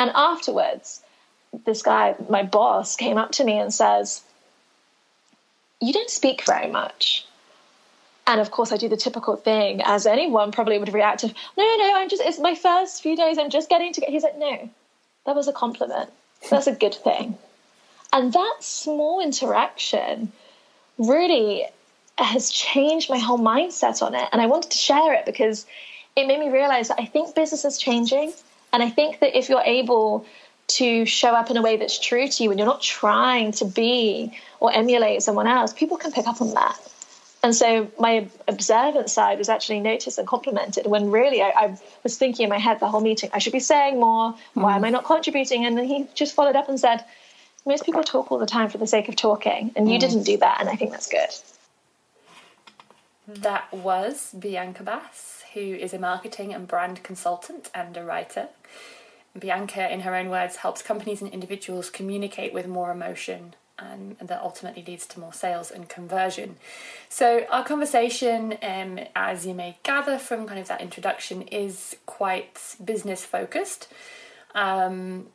And afterwards, this guy, my boss, came up to me and says, You don't speak very much. And of course, I do the typical thing, as anyone probably would react to, no, no, no, I'm just, it's my first few days, I'm just getting to get. He's like, no, that was a compliment. That's a good thing. And that small interaction really has changed my whole mindset on it. And I wanted to share it because it made me realize that I think business is changing. And I think that if you're able to show up in a way that's true to you and you're not trying to be or emulate someone else, people can pick up on that. And so my observant side was actually noticed and complimented when really I, I, was thinking in my head the whole meeting, I should be saying more. Why am I not contributing? And then he just followed up and said, most people talk all the time for the sake of talking, and you mm. didn't do that, and I think that's good. That was Bianca Bass, who is a marketing and brand consultant and a writer. Bianca, in her own words, helps companies and individuals communicate with more emotion and, and that ultimately leads to more sales and conversion. So, our conversation, um, as you may gather from kind of that introduction, is quite business focused. Um,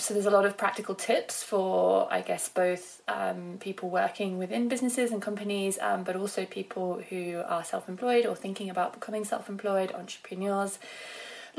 so there's a lot of practical tips for i guess both um, people working within businesses and companies um, but also people who are self-employed or thinking about becoming self-employed entrepreneurs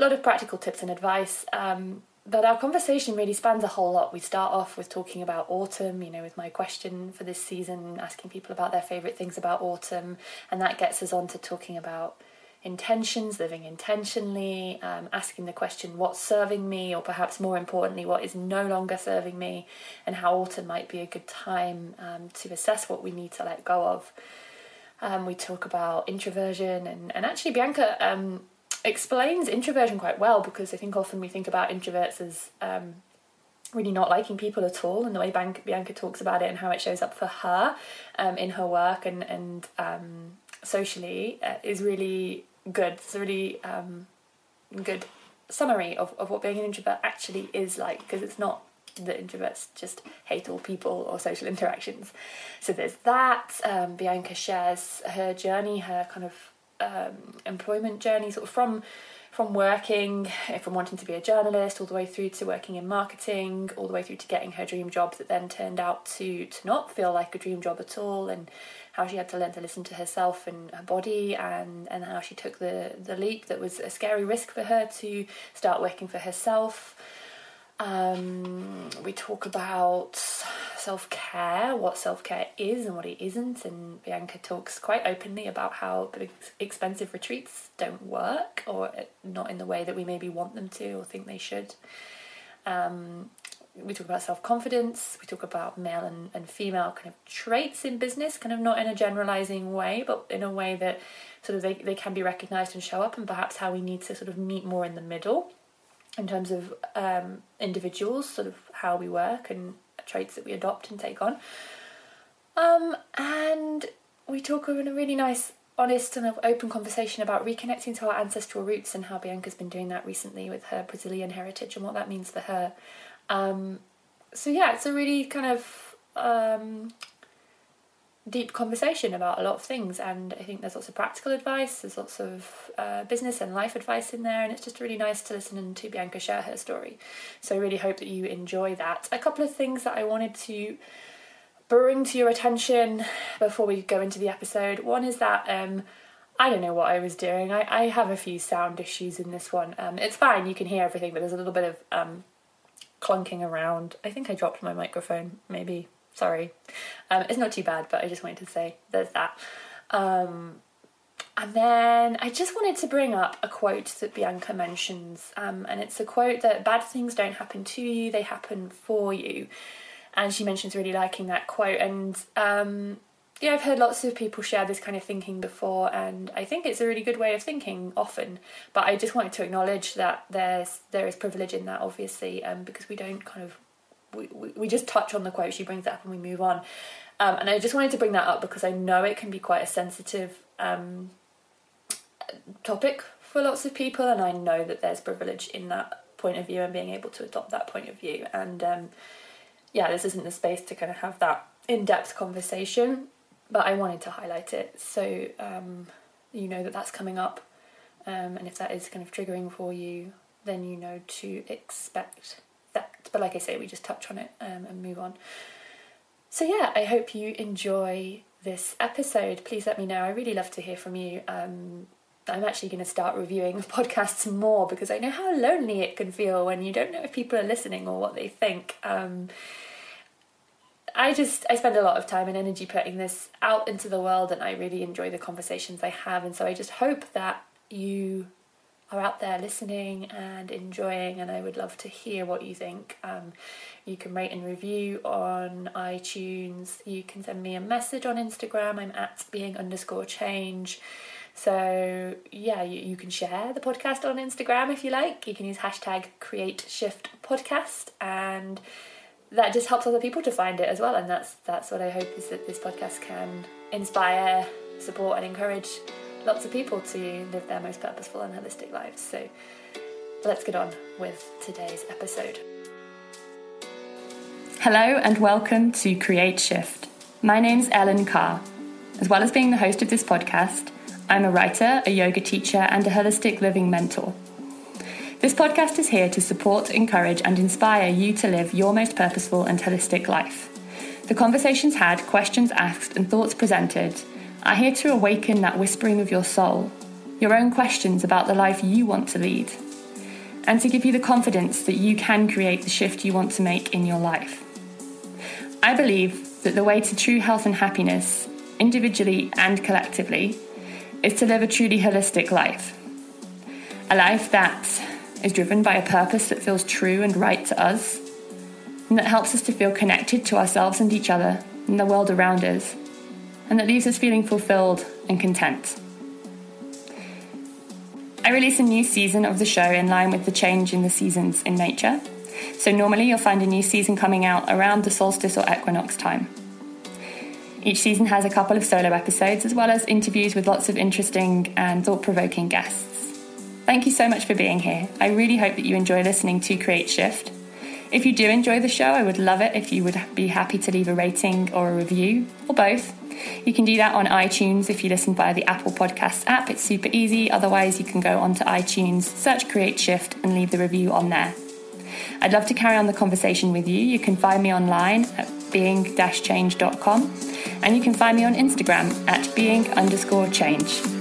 a lot of practical tips and advice um, but our conversation really spans a whole lot we start off with talking about autumn you know with my question for this season asking people about their favorite things about autumn and that gets us on to talking about intentions, living intentionally, um, asking the question, what's serving me, or perhaps more importantly, what is no longer serving me, and how autumn might be a good time um, to assess what we need to let go of. Um, we talk about introversion, and, and actually, Bianca um, explains introversion quite well because I think often we think about introverts as um, really not liking people at all and the way Bianca talks about it and how it shows up for her um, in her work and and um, socially uh, is really good. It's a really um, good summary of, of what being an introvert actually is like because it's not that introverts just hate all people or social interactions. So there's that. Um, Bianca shares her journey, her kind of um, employment journey, sort of from from working, from wanting to be a journalist, all the way through to working in marketing, all the way through to getting her dream job that then turned out to to not feel like a dream job at all, and how she had to learn to listen to herself and her body and, and how she took the, the leap that was a scary risk for her to start working for herself. Um, we talk about self care, what self care is and what it isn't, and Bianca talks quite openly about how expensive retreats don't work or not in the way that we maybe want them to or think they should. Um, we talk about self confidence, we talk about male and, and female kind of traits in business, kind of not in a generalizing way, but in a way that sort of they, they can be recognized and show up, and perhaps how we need to sort of meet more in the middle in terms of um, individuals, sort of how we work and traits that we adopt and take on. Um, and we talk in a really nice, honest, and open conversation about reconnecting to our ancestral roots and how Bianca's been doing that recently with her Brazilian heritage and what that means for her. Um, so yeah, it's a really kind of um, deep conversation about a lot of things, and I think there's lots of practical advice, there's lots of uh, business and life advice in there, and it's just really nice to listen and to Bianca share her story. So I really hope that you enjoy that. A couple of things that I wanted to bring to your attention before we go into the episode. One is that um, I don't know what I was doing. I, I have a few sound issues in this one. Um, it's fine, you can hear everything, but there's a little bit of um, clunking around. I think I dropped my microphone, maybe. Sorry. Um, it's not too bad, but I just wanted to say there's that. Um, and then I just wanted to bring up a quote that Bianca mentions, um, and it's a quote that bad things don't happen to you, they happen for you. And she mentions really liking that quote, and um, yeah, I've heard lots of people share this kind of thinking before, and I think it's a really good way of thinking often. But I just wanted to acknowledge that there's there is privilege in that, obviously, um, because we don't kind of we, we, just touch on the quote, she brings up, and we move on. Um, and I just wanted to bring that up because I know it can be quite a sensitive um, topic for lots of people, and I know that there's privilege in that point of view and being able to adopt that point of view. And um, yeah, this isn't the space to kind of have that in depth conversation but I wanted to highlight it so um, you know that that's coming up. Um, and if that is kind of triggering for you, then you know to expect that. But like I say, we just touch on it um, and move on. So, yeah, I hope you enjoy this episode. Please let me know. I really love to hear from you. Um, I'm actually going to start reviewing podcasts more because I know how lonely it can feel when you don't know if people are listening or what they think. Um, I just I spend a lot of time and energy putting this out into the world, and I really enjoy the conversations I have. And so I just hope that you are out there listening and enjoying, and I would love to hear what you think. Um, you can rate and review on iTunes. You can send me a message on Instagram. I'm at being underscore change. So yeah, you, you can share the podcast on Instagram if you like. You can use hashtag create shift podcast and that just helps other people to find it as well and that's that's what I hope is that this podcast can inspire, support and encourage lots of people to live their most purposeful and holistic lives. So let's get on with today's episode. Hello and welcome to Create Shift. My name's Ellen Carr. As well as being the host of this podcast, I'm a writer, a yoga teacher, and a holistic living mentor. This podcast is here to support, encourage, and inspire you to live your most purposeful and holistic life. The conversations had, questions asked, and thoughts presented are here to awaken that whispering of your soul, your own questions about the life you want to lead, and to give you the confidence that you can create the shift you want to make in your life. I believe that the way to true health and happiness, individually and collectively, is to live a truly holistic life. A life that is driven by a purpose that feels true and right to us, and that helps us to feel connected to ourselves and each other and the world around us and that leaves us feeling fulfilled and content. I release a new season of the show in line with the change in the seasons in nature. So, normally you'll find a new season coming out around the solstice or equinox time. Each season has a couple of solo episodes as well as interviews with lots of interesting and thought provoking guests. Thank you so much for being here. I really hope that you enjoy listening to Create Shift. If you do enjoy the show, I would love it if you would be happy to leave a rating or a review, or both. You can do that on iTunes if you listen via the Apple Podcasts app. It's super easy. Otherwise, you can go onto iTunes, search Create Shift, and leave the review on there. I'd love to carry on the conversation with you. You can find me online at being-change.com and you can find me on Instagram at being underscore change.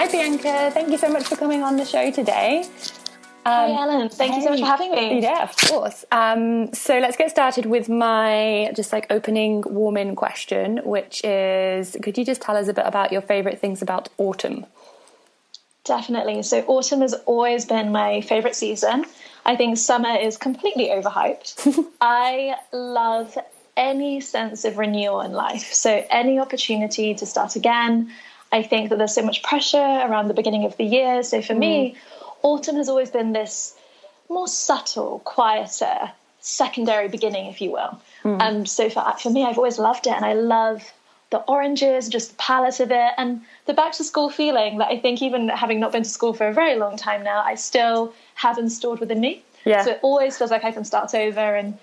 Hi, Bianca. Thank you so much for coming on the show today. Um, Hi, Ellen. Thank hey. you so much for having me. Yeah, of course. Um, so let's get started with my just like opening warm in question, which is could you just tell us a bit about your favorite things about autumn? Definitely. So, autumn has always been my favorite season. I think summer is completely overhyped. I love any sense of renewal in life. So, any opportunity to start again, I think that there's so much pressure around the beginning of the year. So for mm. me, autumn has always been this more subtle, quieter, secondary beginning, if you will. Mm. Um, so for, for me, I've always loved it, and I love the oranges, just the palette of it, and the back to school feeling that I think, even having not been to school for a very long time now, I still have installed within me. Yeah. So it always feels like I can start over and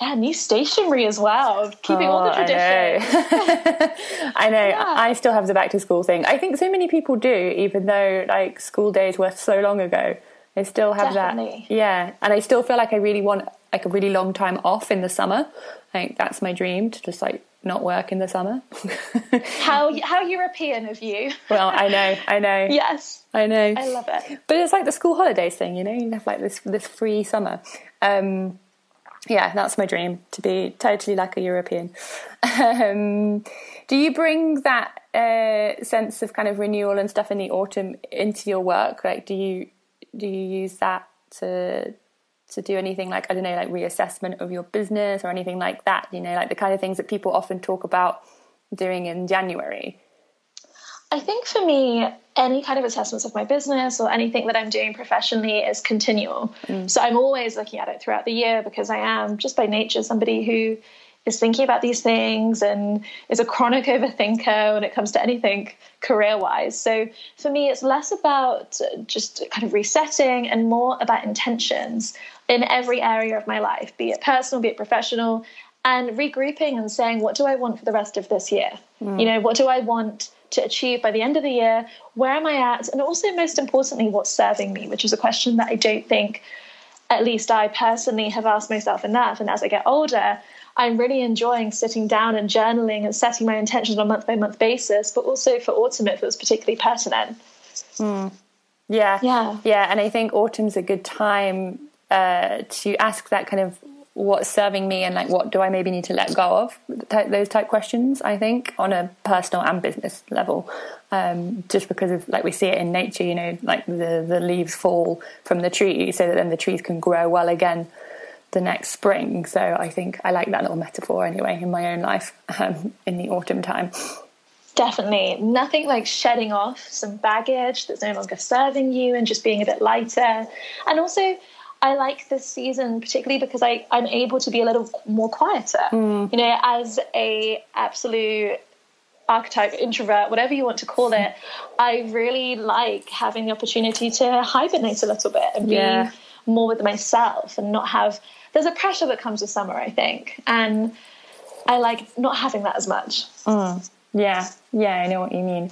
yeah, new stationery as well, keeping oh, all the oh, traditions. I know. I, know. Yeah. I still have the back to school thing. I think so many people do, even though like school days were so long ago. I still have Definitely. that. Yeah, and I still feel like I really want like a really long time off in the summer. Like that's my dream to just like not work in the summer. how how European of you? well, I know, I know. Yes, I know. I love it. But it's like the school holidays thing, you know. You have like this this free summer. Um, yeah, that's my dream to be totally like a European. Um, do you bring that uh, sense of kind of renewal and stuff in the autumn into your work? Like, do you do you use that to to do anything like I don't know, like reassessment of your business or anything like that? You know, like the kind of things that people often talk about doing in January. I think for me, any kind of assessments of my business or anything that I'm doing professionally is continual. Mm. So I'm always looking at it throughout the year because I am just by nature somebody who is thinking about these things and is a chronic overthinker when it comes to anything career wise. So for me, it's less about just kind of resetting and more about intentions in every area of my life, be it personal, be it professional, and regrouping and saying, what do I want for the rest of this year? Mm. You know, what do I want to achieve by the end of the year? Where am I at? And also, most importantly, what's serving me, which is a question that I don't think, at least I personally, have asked myself enough. And as I get older, I'm really enjoying sitting down and journaling and setting my intentions on a month by month basis, but also for autumn, if it was particularly pertinent. Mm. Yeah. Yeah. Yeah. And I think autumn's a good time uh, to ask that kind of what's serving me and like what do I maybe need to let go of those type questions I think on a personal and business level um, just because of like we see it in nature you know like the the leaves fall from the tree so that then the trees can grow well again the next spring so I think I like that little metaphor anyway in my own life um, in the autumn time Definitely. Nothing like shedding off some baggage that's no longer serving you and just being a bit lighter. And also, I like this season particularly because I, I'm able to be a little more quieter. Mm. You know, as a absolute archetype, introvert, whatever you want to call it, I really like having the opportunity to hibernate a little bit and be yeah. more with myself and not have there's a pressure that comes with summer, I think. And I like not having that as much. Mm. Yeah, yeah, I know what you mean.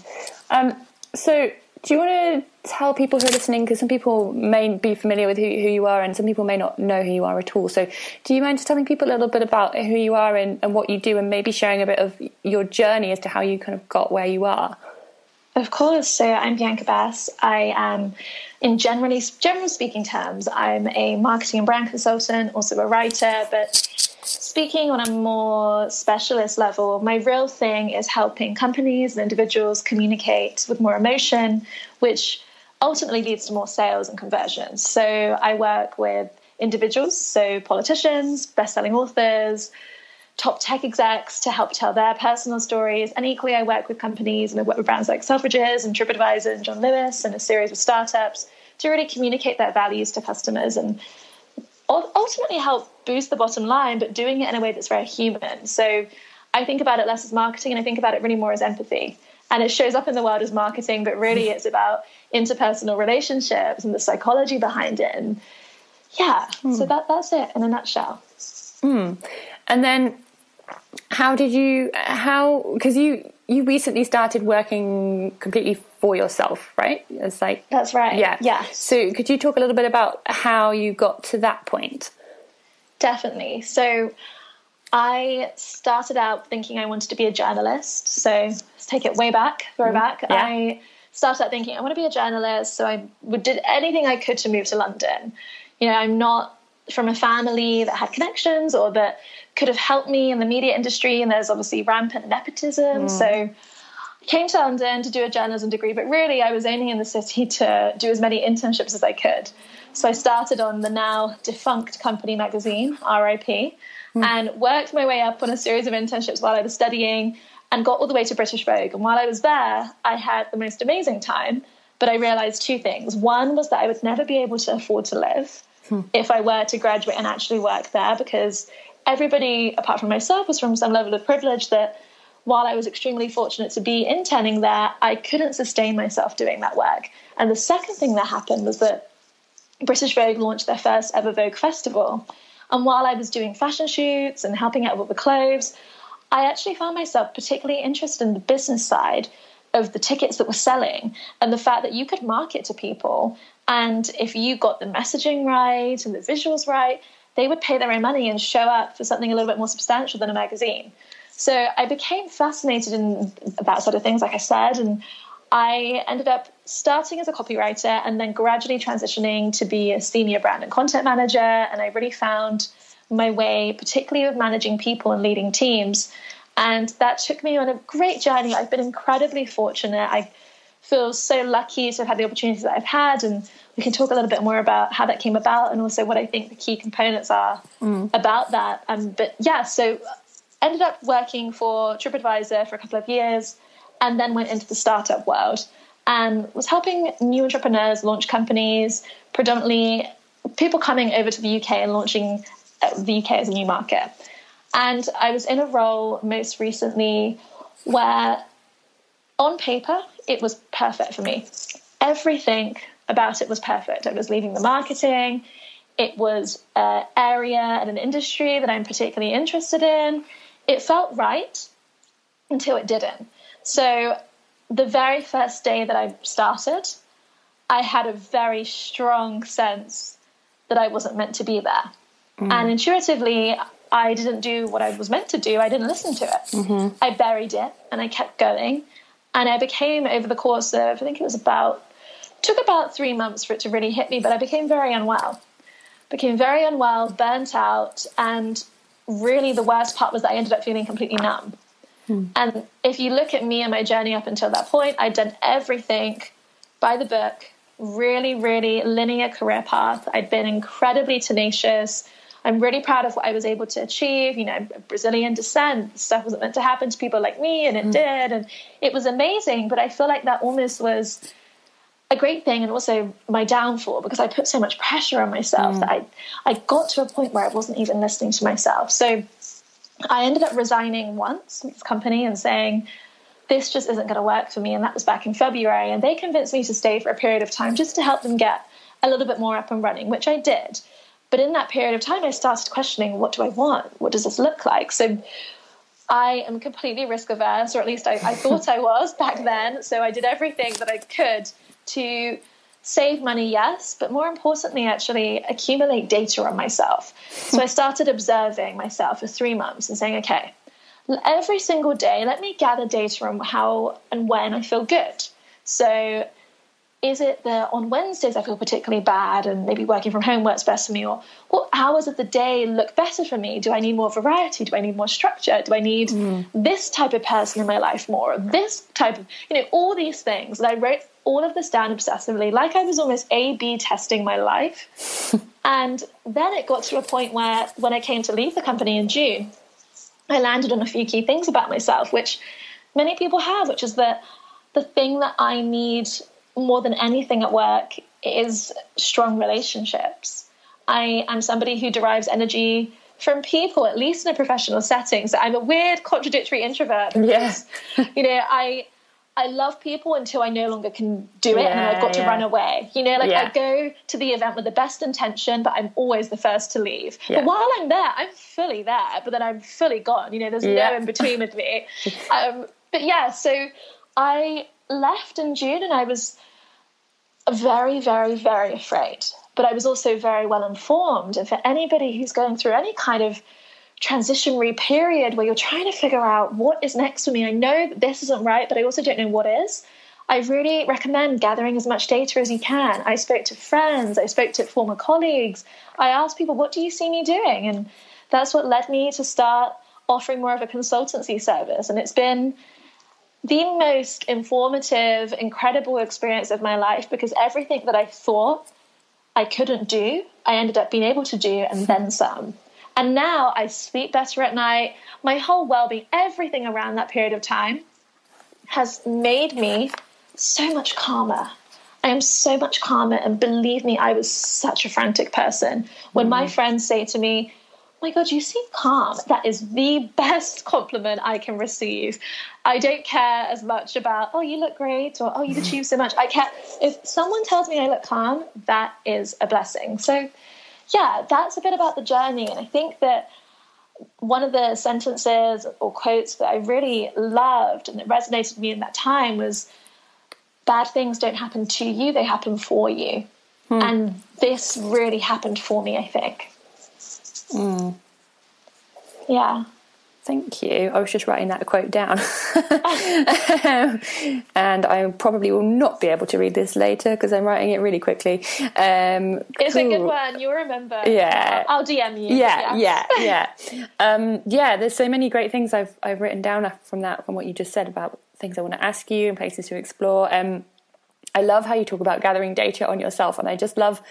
Um, so do you want to tell people who are listening, because some people may be familiar with who, who, you are and some people may not know who you are at all. So, do you mind just telling people a little bit about who you are and, and what you do and maybe sharing a bit of your journey as to how you kind of got where you are? Of course. So, I'm Bianca Bass. I am, in generally general speaking terms, I'm a marketing and brand consultant, also a writer, but speaking on a more specialist level, my real thing is helping companies and individuals communicate with more emotion, which ultimately leads to more sales and conversions. So I work with individuals, so politicians, best-selling authors, top tech execs to help tell their personal stories. And equally, I work with companies and I work with brands like Selfridges and TripAdvisor and John Lewis and a series of startups to really communicate their values to customers and ultimately help boost the bottom line, but doing it in a way that's very human. So I think about it less as marketing and I think about it really more as empathy. And it shows up in the world as marketing, but really it's about interpersonal relationships and the psychology behind it. And yeah, mm. so that, that's it in a nutshell. Mm. And then how did you, how, because you, you recently started working completely for yourself, right? It's like that's right. Yeah, yeah. So could you talk a little bit about how you got to that point? Definitely. So I started out thinking I wanted to be a journalist. So let's take it way back, throw mm back. Yeah. I started out thinking I want to be a journalist. So I did anything I could to move to London. You know, I'm not from a family that had connections or that could have helped me in the media industry. And there's obviously rampant nepotism. Mm. So came to London to do a journalism degree, but really I was only in the city to do as many internships as I could. So I started on the now defunct company magazine, RIP, mm. and worked my way up on a series of internships while I was studying and got all the way to British Vogue. And while I was there, I had the most amazing time. But I realized two things. One was that I would never be able to afford to live hmm. if I were to graduate and actually work there because everybody, apart from myself, was from some level of privilege that while I was extremely fortunate to be interning there, I couldn't sustain myself doing that work. And the second thing that happened was that British Vogue launched their first ever Vogue festival. And while I was doing fashion shoots and helping out with the clothes, I actually found myself particularly interested in the business side of the tickets that were selling and the fact that you could market to people. And if you got the messaging right and the visuals right, they would pay their own money and show up for something a little bit more substantial than a magazine. So I became fascinated in that sort of things, like I said, and I ended up starting as a copywriter and then gradually transitioning to be a senior brand and content manager. And I really found my way, particularly with managing people and leading teams. And that took me on a great journey. I've been incredibly fortunate. I feel so lucky to have had the opportunities that I've had. And we can talk a little bit more about how that came about and also what I think the key components are mm. about that. Um, but yeah, so ended up working for TripAdvisor for a couple of years and then went into the startup world and was helping new entrepreneurs launch companies, predominantly people coming over to the UK and launching uh, the UK as a new market. And I was in a role most recently where, on paper, it was perfect for me. Everything about it was perfect. I was leaving the marketing. It was an area and an industry that I'm particularly interested in. It felt right until it didn't. So, the very first day that I started, I had a very strong sense that I wasn't meant to be there. Mm. And intuitively, I didn't do what I was meant to do. I didn't listen to it. Mm-hmm. I buried it and I kept going. And I became, over the course of, I think it was about, took about three months for it to really hit me, but I became very unwell. Became very unwell, burnt out, and really the worst part was that I ended up feeling completely numb. Mm. And if you look at me and my journey up until that point, I'd done everything by the book, really, really linear career path. I'd been incredibly tenacious I'm really proud of what I was able to achieve. You know, Brazilian descent stuff wasn't meant to happen to people like me, and it mm. did, and it was amazing. But I feel like that almost was a great thing, and also my downfall because I put so much pressure on myself mm. that I I got to a point where I wasn't even listening to myself. So I ended up resigning once from this company and saying. This just isn't going to work for me. And that was back in February. And they convinced me to stay for a period of time just to help them get a little bit more up and running, which I did. But in that period of time, I started questioning what do I want? What does this look like? So I am completely risk averse, or at least I, I thought I was back then. So I did everything that I could to save money, yes, but more importantly, actually accumulate data on myself. So I started observing myself for three months and saying, okay, every single day, let me gather data on how and when I feel good. So is it that on Wednesdays I feel particularly bad and maybe working from home works best for me? Or what hours of the day look better for me? Do I need more variety? Do I need more structure? Do I need mm. this type of person in my life more? This type of, you know, all these things. And I wrote all of this down obsessively, like I was almost A B testing my life. and then it got to a point where when I came to leave the company in June, I landed on a few key things about myself, which many people have, which is that the thing that I need more than anything at work is strong relationships. I am somebody who derives energy from people, at least in a professional setting. So I'm a weird, contradictory introvert. Yes. you know, I I love people until I no longer can do it, yeah, and then I've got to run away. You know, like yeah. I go to the event with the best intention, but I'm always the first to leave. But while I'm there, I'm fully there, but then I'm fully gone. You know, there's no in between with me. Um, but yeah, so I left in June, and I was very, very, very afraid. But I was also very well informed. And for anybody who's going through any kind of transitionary period where you're trying to figure out what is next for me, I know that this isn't right, but I also don't know what is. I really recommend gathering as much data as you can. I spoke to friends, I spoke to former colleagues. I asked people, what do you see me doing? And that's what led me to start offering more of a consultancy service. And it's been the most informative, incredible experience of my life because everything that I thought I couldn't do, I ended up being able to do and then some. And now I sleep better at night. My whole well being, everything around that period of time has made me so much calmer. I am so much calmer. And believe me, I was such a frantic person. When mm. my friends say to me, my God, you seem calm. That is the best compliment I can receive. I don't care as much about, oh, you look great or oh, you've achieved so much. I care. If someone tells me I look calm, that is a blessing. So, yeah, that's a bit about the journey. And I think that one of the sentences or quotes that I really loved and that resonated with me in that time was bad things don't happen to you, they happen for you. Hmm. And this really happened for me, I think. Mm. Yeah. Thank you. I was just writing that quote down. and I probably will not be able to read this later because I'm writing it really quickly. Um, it's cool. a good one. You'll remember. Yeah. I'll DM you. Yeah, yeah, yeah. yeah. Um, yeah, there's so many great things I've, I've written down from that, from what you just said about things I want to ask you and places to explore. Um, I love how you talk about gathering data on yourself. And I just love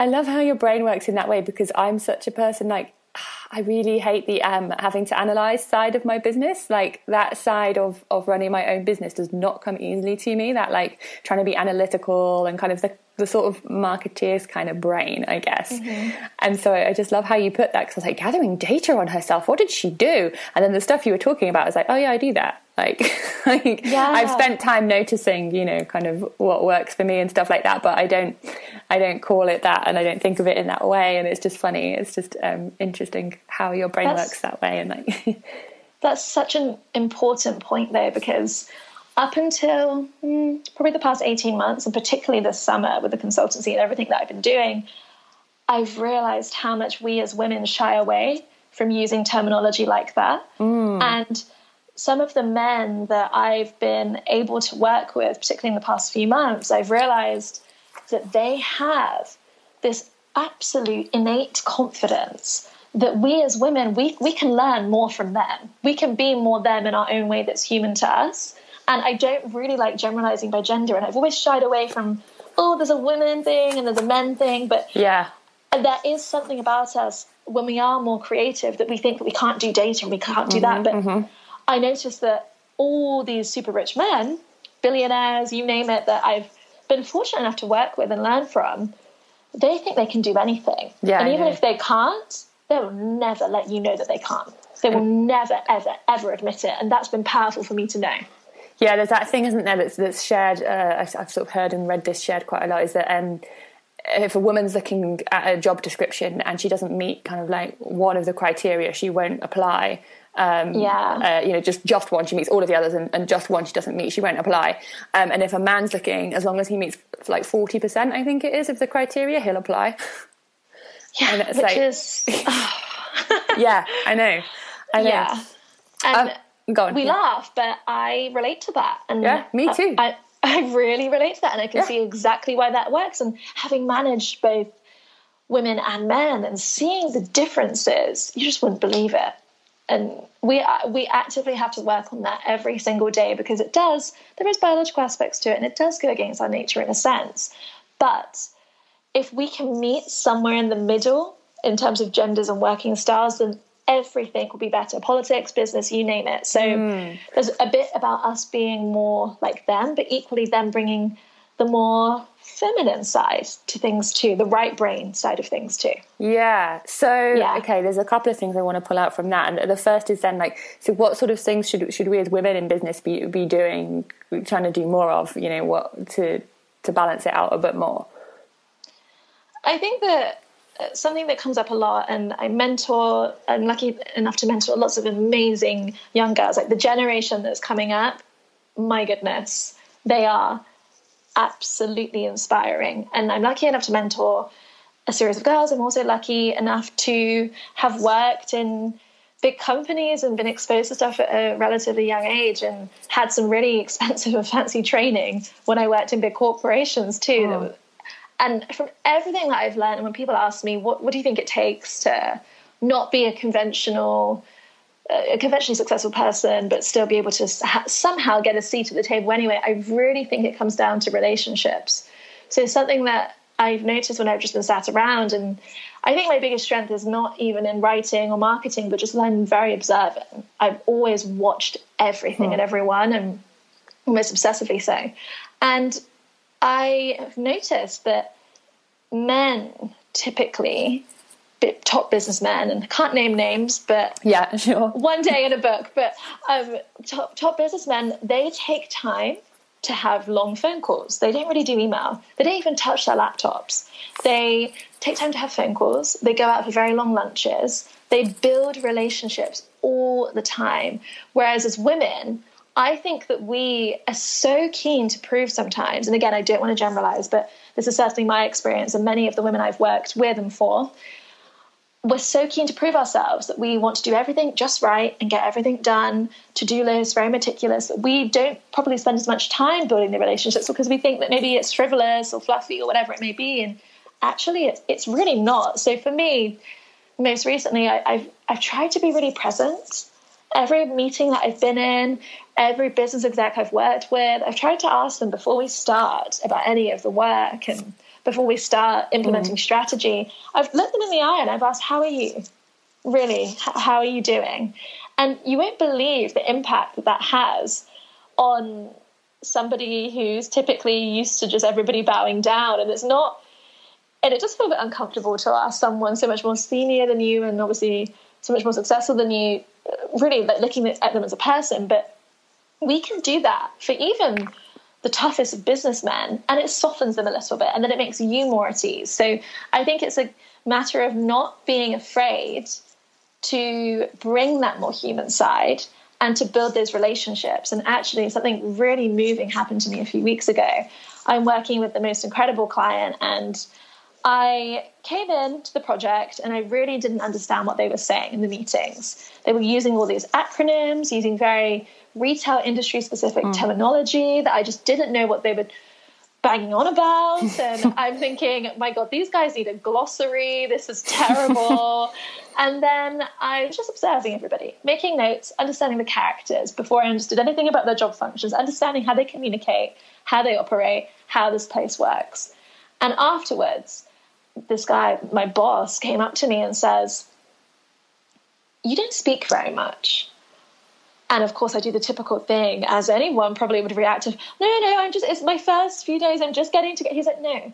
I love how your brain works in that way because I'm such a person like I really hate the um, having to analyze side of my business. Like that side of, of running my own business does not come easily to me. That like trying to be analytical and kind of the, the sort of marketeer's kind of brain, I guess. Mm-hmm. And so I just love how you put that because I was like gathering data on herself. What did she do? And then the stuff you were talking about was like, oh yeah, I do that. Like, like yeah. I've spent time noticing, you know, kind of what works for me and stuff like that. But I don't, I don't call it that, and I don't think of it in that way. And it's just funny. It's just um, interesting how your brain that's, works that way. And like, that's such an important point, though, because up until mm, probably the past eighteen months, and particularly this summer with the consultancy and everything that I've been doing, I've realized how much we as women shy away from using terminology like that, mm. and some of the men that I've been able to work with, particularly in the past few months, I've realized that they have this absolute innate confidence that we as women we, we can learn more from them. We can be more them in our own way that's human to us. And i don't really like generalizing by gender and i've always shied away from oh there's a women thing and there's a men thing but yeah. There is something about us when we are more creative that we think that we can't do data and we can't do mm-hmm, that but mm-hmm. I noticed that all these super rich men, billionaires, you name it, that I've been fortunate enough to work with and learn from, they think they can do anything. Yeah, and even if they can't, they will never let you know that they can't. They will never, ever, ever admit it. And that's been powerful for me to know. Yeah, there's that thing, isn't there, that's, that's shared. Uh, I've, I've, sort of heard and read this shared quite a lot. Is that um, if a woman's looking at a job description and she doesn't meet kind of like one of the criteria, she won't apply. Um, yeah. Uh, you know, just just one she meets all of the others, and, and just one she doesn't meet, she won't apply. Um, and if a man's looking, as long as he meets like forty percent, I think it is of the criteria, he'll apply. Yeah, which like, is. yeah, I know. I know. Yeah. And um, go on. We yeah. laugh, but I relate to that. And yeah, me too. I, I really relate to that, and I can yeah. see exactly why that works. And having managed both women and men and seeing the differences, you just wouldn't believe it and we we actively have to work on that every single day because it does there is biological aspects to it and it does go against our nature in a sense but if we can meet somewhere in the middle in terms of genders and working styles then everything will be better politics business you name it so mm. there's a bit about us being more like them but equally them bringing the more feminine side to things too, the right brain side of things too. Yeah. So yeah. okay, there's a couple of things I want to pull out from that, and the first is then like, so what sort of things should should we as women in business be be doing, trying to do more of? You know, what to to balance it out a bit more. I think that uh, something that comes up a lot and i mentor i'm lucky enough to mentor lots of amazing young girls like the generation that's coming up my goodness they are absolutely inspiring. And I'm lucky enough to mentor a series of girls. I'm also lucky enough to have worked in big companies and been exposed to stuff at a relatively young age and had some really expensive and fancy training when I worked in big corporations too. Oh. And from everything that I've learned, and when people ask me, what, what do you think it takes to not be a conventional a conventionally successful person, but still be able to ha- somehow get a seat at the table anyway, I really think it comes down to relationships. So something that I've noticed when I've just been sat around, and I think my biggest strength is not even in writing or marketing, but just I'm very observant. I've always watched everything hmm. and everyone, and almost obsessively so. And I have noticed that men typically top businessmen and I can't name names, but yeah, sure. One day in a book, but um, top top businessmen they take time to have long phone calls. They don't really do email. They don't even touch their laptops. They take time to have phone calls. They go out for very long lunches. They build relationships all the time. Whereas as women, I think that we are so keen to prove sometimes, and again, I don't want to generalize, but this is certainly my experience and many of the women I've worked with and for we're so keen to prove ourselves that we want to do everything just right and get everything done, to do lists, very meticulous. We don't probably spend as much time building the relationships because we think that maybe it's frivolous or fluffy or whatever it may be. And actually, it's, it's really not. So for me, most recently, I, I've, I've tried to be really present. Every meeting that I've been in, every business exec I've worked with, I've tried to ask them before we start about any of the work and before we start implementing mm. strategy, I've looked them in the eye and I've asked, How are you? Really, how are you doing? And you won't believe the impact that that has on somebody who's typically used to just everybody bowing down. And it's not, and it does feel a bit uncomfortable to ask someone so much more senior than you and obviously so much more successful than you, really like looking at them as a person. But we can do that for even the toughest businessmen and it softens them a little bit and then it makes you more at ease. So I think it's a matter of not being afraid to bring that more human side and to build those relationships. And actually, something really moving happened to me a few weeks ago. I'm working with the most incredible client, and I came into the project and I really didn't understand what they were saying in the meetings. They were using all these acronyms, using very retail industry specific mm. terminology that I just didn't know what they were banging on about. And I'm thinking, my God, these guys need a glossary. This is terrible. and then I was just observing everybody, making notes, understanding the characters before I understood anything about their job functions, understanding how they communicate, how they operate, how this place works. And afterwards, this guy, my boss, came up to me and says, You don't speak very much. And of course, I do the typical thing, as anyone probably would react to. No, no, no, I'm just. It's my first few days. I'm just getting to get. He's like, no,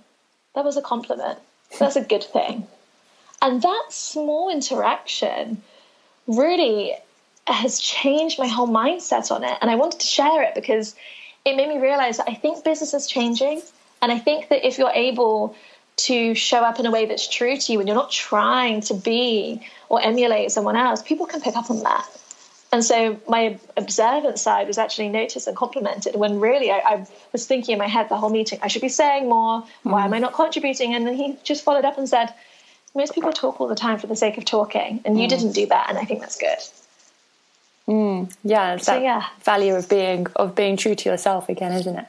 that was a compliment. That's a good thing. And that small interaction really has changed my whole mindset on it. And I wanted to share it because it made me realize that I think business is changing. And I think that if you're able to show up in a way that's true to you and you're not trying to be or emulate someone else, people can pick up on that. And so my observant side was actually noticed and complimented when really I, I, was thinking in my head the whole meeting, I should be saying more. Why am I not contributing? And then he just followed up and said, most people talk all the time for the sake of talking, and you mm. didn't do that, and I think that's good. Mm. Yeah, so, that yeah. value of being of being true to yourself again, isn't it?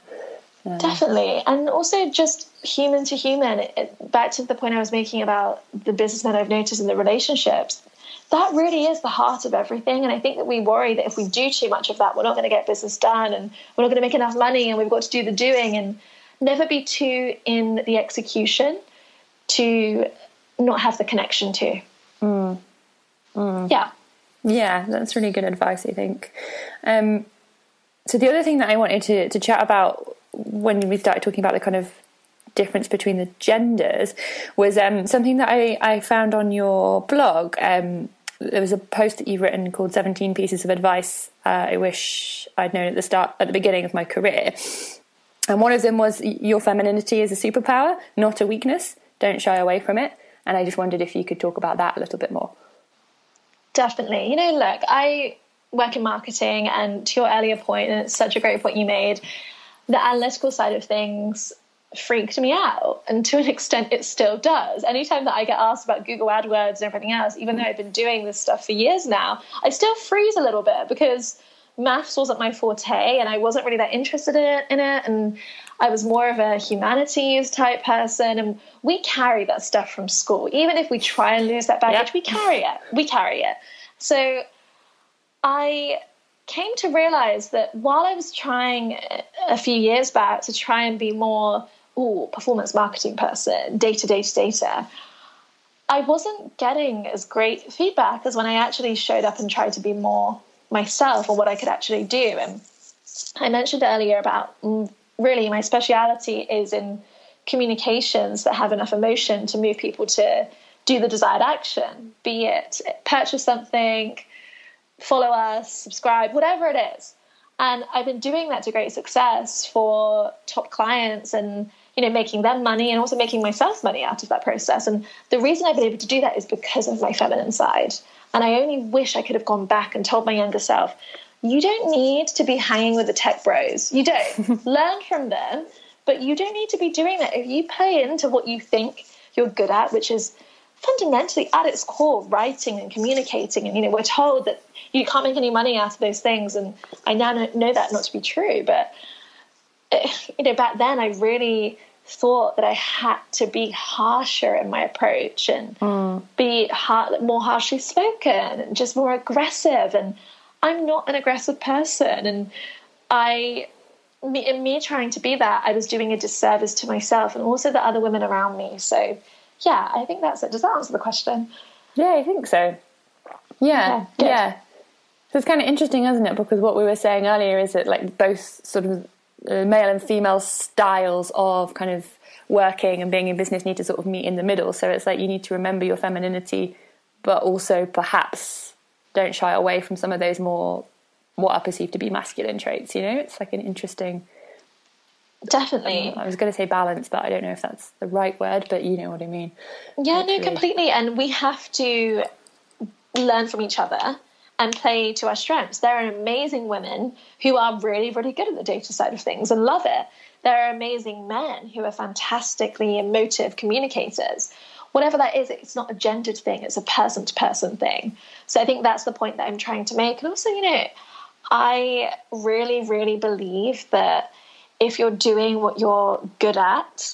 Yeah. Definitely, and also just human to human. It, back to the point I was making about the business that I've noticed in the relationships that really is the heart of everything. And I think that we worry that if we do too much of that, we're not going to get business done and we're not going to make enough money and we've got to do the doing and never be too in the execution to not have the connection to. Mm. Mm. Yeah. Yeah, that's really good advice, I think. Um, so, the other thing that I wanted to, to chat about when we started talking about the kind of difference between the genders was um, something that I, I found on your blog. Um, there was a post that you've written called 17 pieces of advice uh, i wish i'd known at the start at the beginning of my career. And one of them was your femininity is a superpower not a weakness. Don't shy away from it. And i just wondered if you could talk about that a little bit more. Definitely. You know look i work in marketing and to your earlier point and it's such a great point you made the analytical side of things freaked me out. And to an extent, it still does. Anytime that I get asked about Google AdWords and everything else, even though I've been doing this stuff for years now, I still freeze a little bit because maths wasn't my forte and I wasn't really that interested in it, in it. And I was more of a humanities type person. And we carry that stuff from school. Even if we try and lose that baggage, we carry it. We carry it. So I came to realize that while I was trying a few years back to try and be more oh, performance marketing person, data, data, data, I wasn't getting as great feedback as when I actually showed up and tried to be more myself or what I could actually do. And I mentioned earlier about mm, really my speciality is in communications that have enough emotion to move people to do the desired action, be it purchase something, follow us, subscribe, whatever it is. And I've been doing that to great success for top clients and you know, making them money and also making myself money out of that process. And the reason I've been able to do that is because of my feminine side. And I only wish I could have gone back and told my younger self, you don't need to be hanging with the tech bros. You don't. Learn from them, but you don't need to be doing that. If you pay into what you think you're good at, which is fundamentally at its core writing and communicating and you know we're told that you can't make any money out of those things and i now know that not to be true but eh, you know back then i really thought that I had to be harsher in my approach and mm. be hard, more harshly spoken and just more aggressive. And I'm not an aggressive person. And I, me, in me trying to be that, I was doing a disservice to myself and also the other women around me. So, yeah, I think that's it. Does that answer the question? Yeah, I think so. Yeah, yeah. yeah. So it's kind of interesting, isn't it? Because what we were saying earlier is that like both sort of uh, male and female styles of kind of working and being in business need to sort of meet in the middle. So it's like you need to remember your femininity, but also perhaps don't shy away from some of those more what are perceived to be masculine traits. You know, it's like an interesting. Definitely. Um, I was going to say balance, but I don't know if that's the right word, but you know what I mean. Yeah, Hopefully. no, completely. And we have to learn from each other and play to our strengths. There are amazing women who are really, really good at the data side of things and love it. There are amazing men who are fantastically emotive communicators. Whatever that is, it's not a gendered thing, it's a person to person thing. So I think that's the point that I'm trying to make. And also, you know, I really, really believe that if you're doing what you're good at,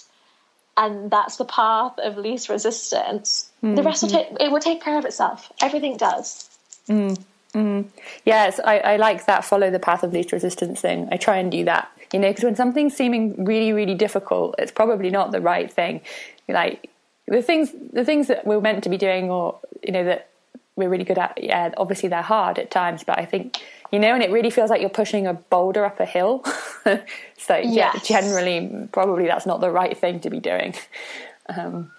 and that's the path of least resistance, mm-hmm. the rest will take it will take care of itself. Everything does. Mm. Mm. Yes, I, I, like that follow the path of least resistance thing. I try and do that, you know, because when something's seeming really, really difficult, it's probably not the right thing. Like the things, the things that we're meant to be doing, or you know, that we're really good at. Yeah, obviously they're hard at times, but I think you know, and it really feels like you're pushing a boulder up a hill. so yes. yeah, generally, probably that's not the right thing to be doing. Um,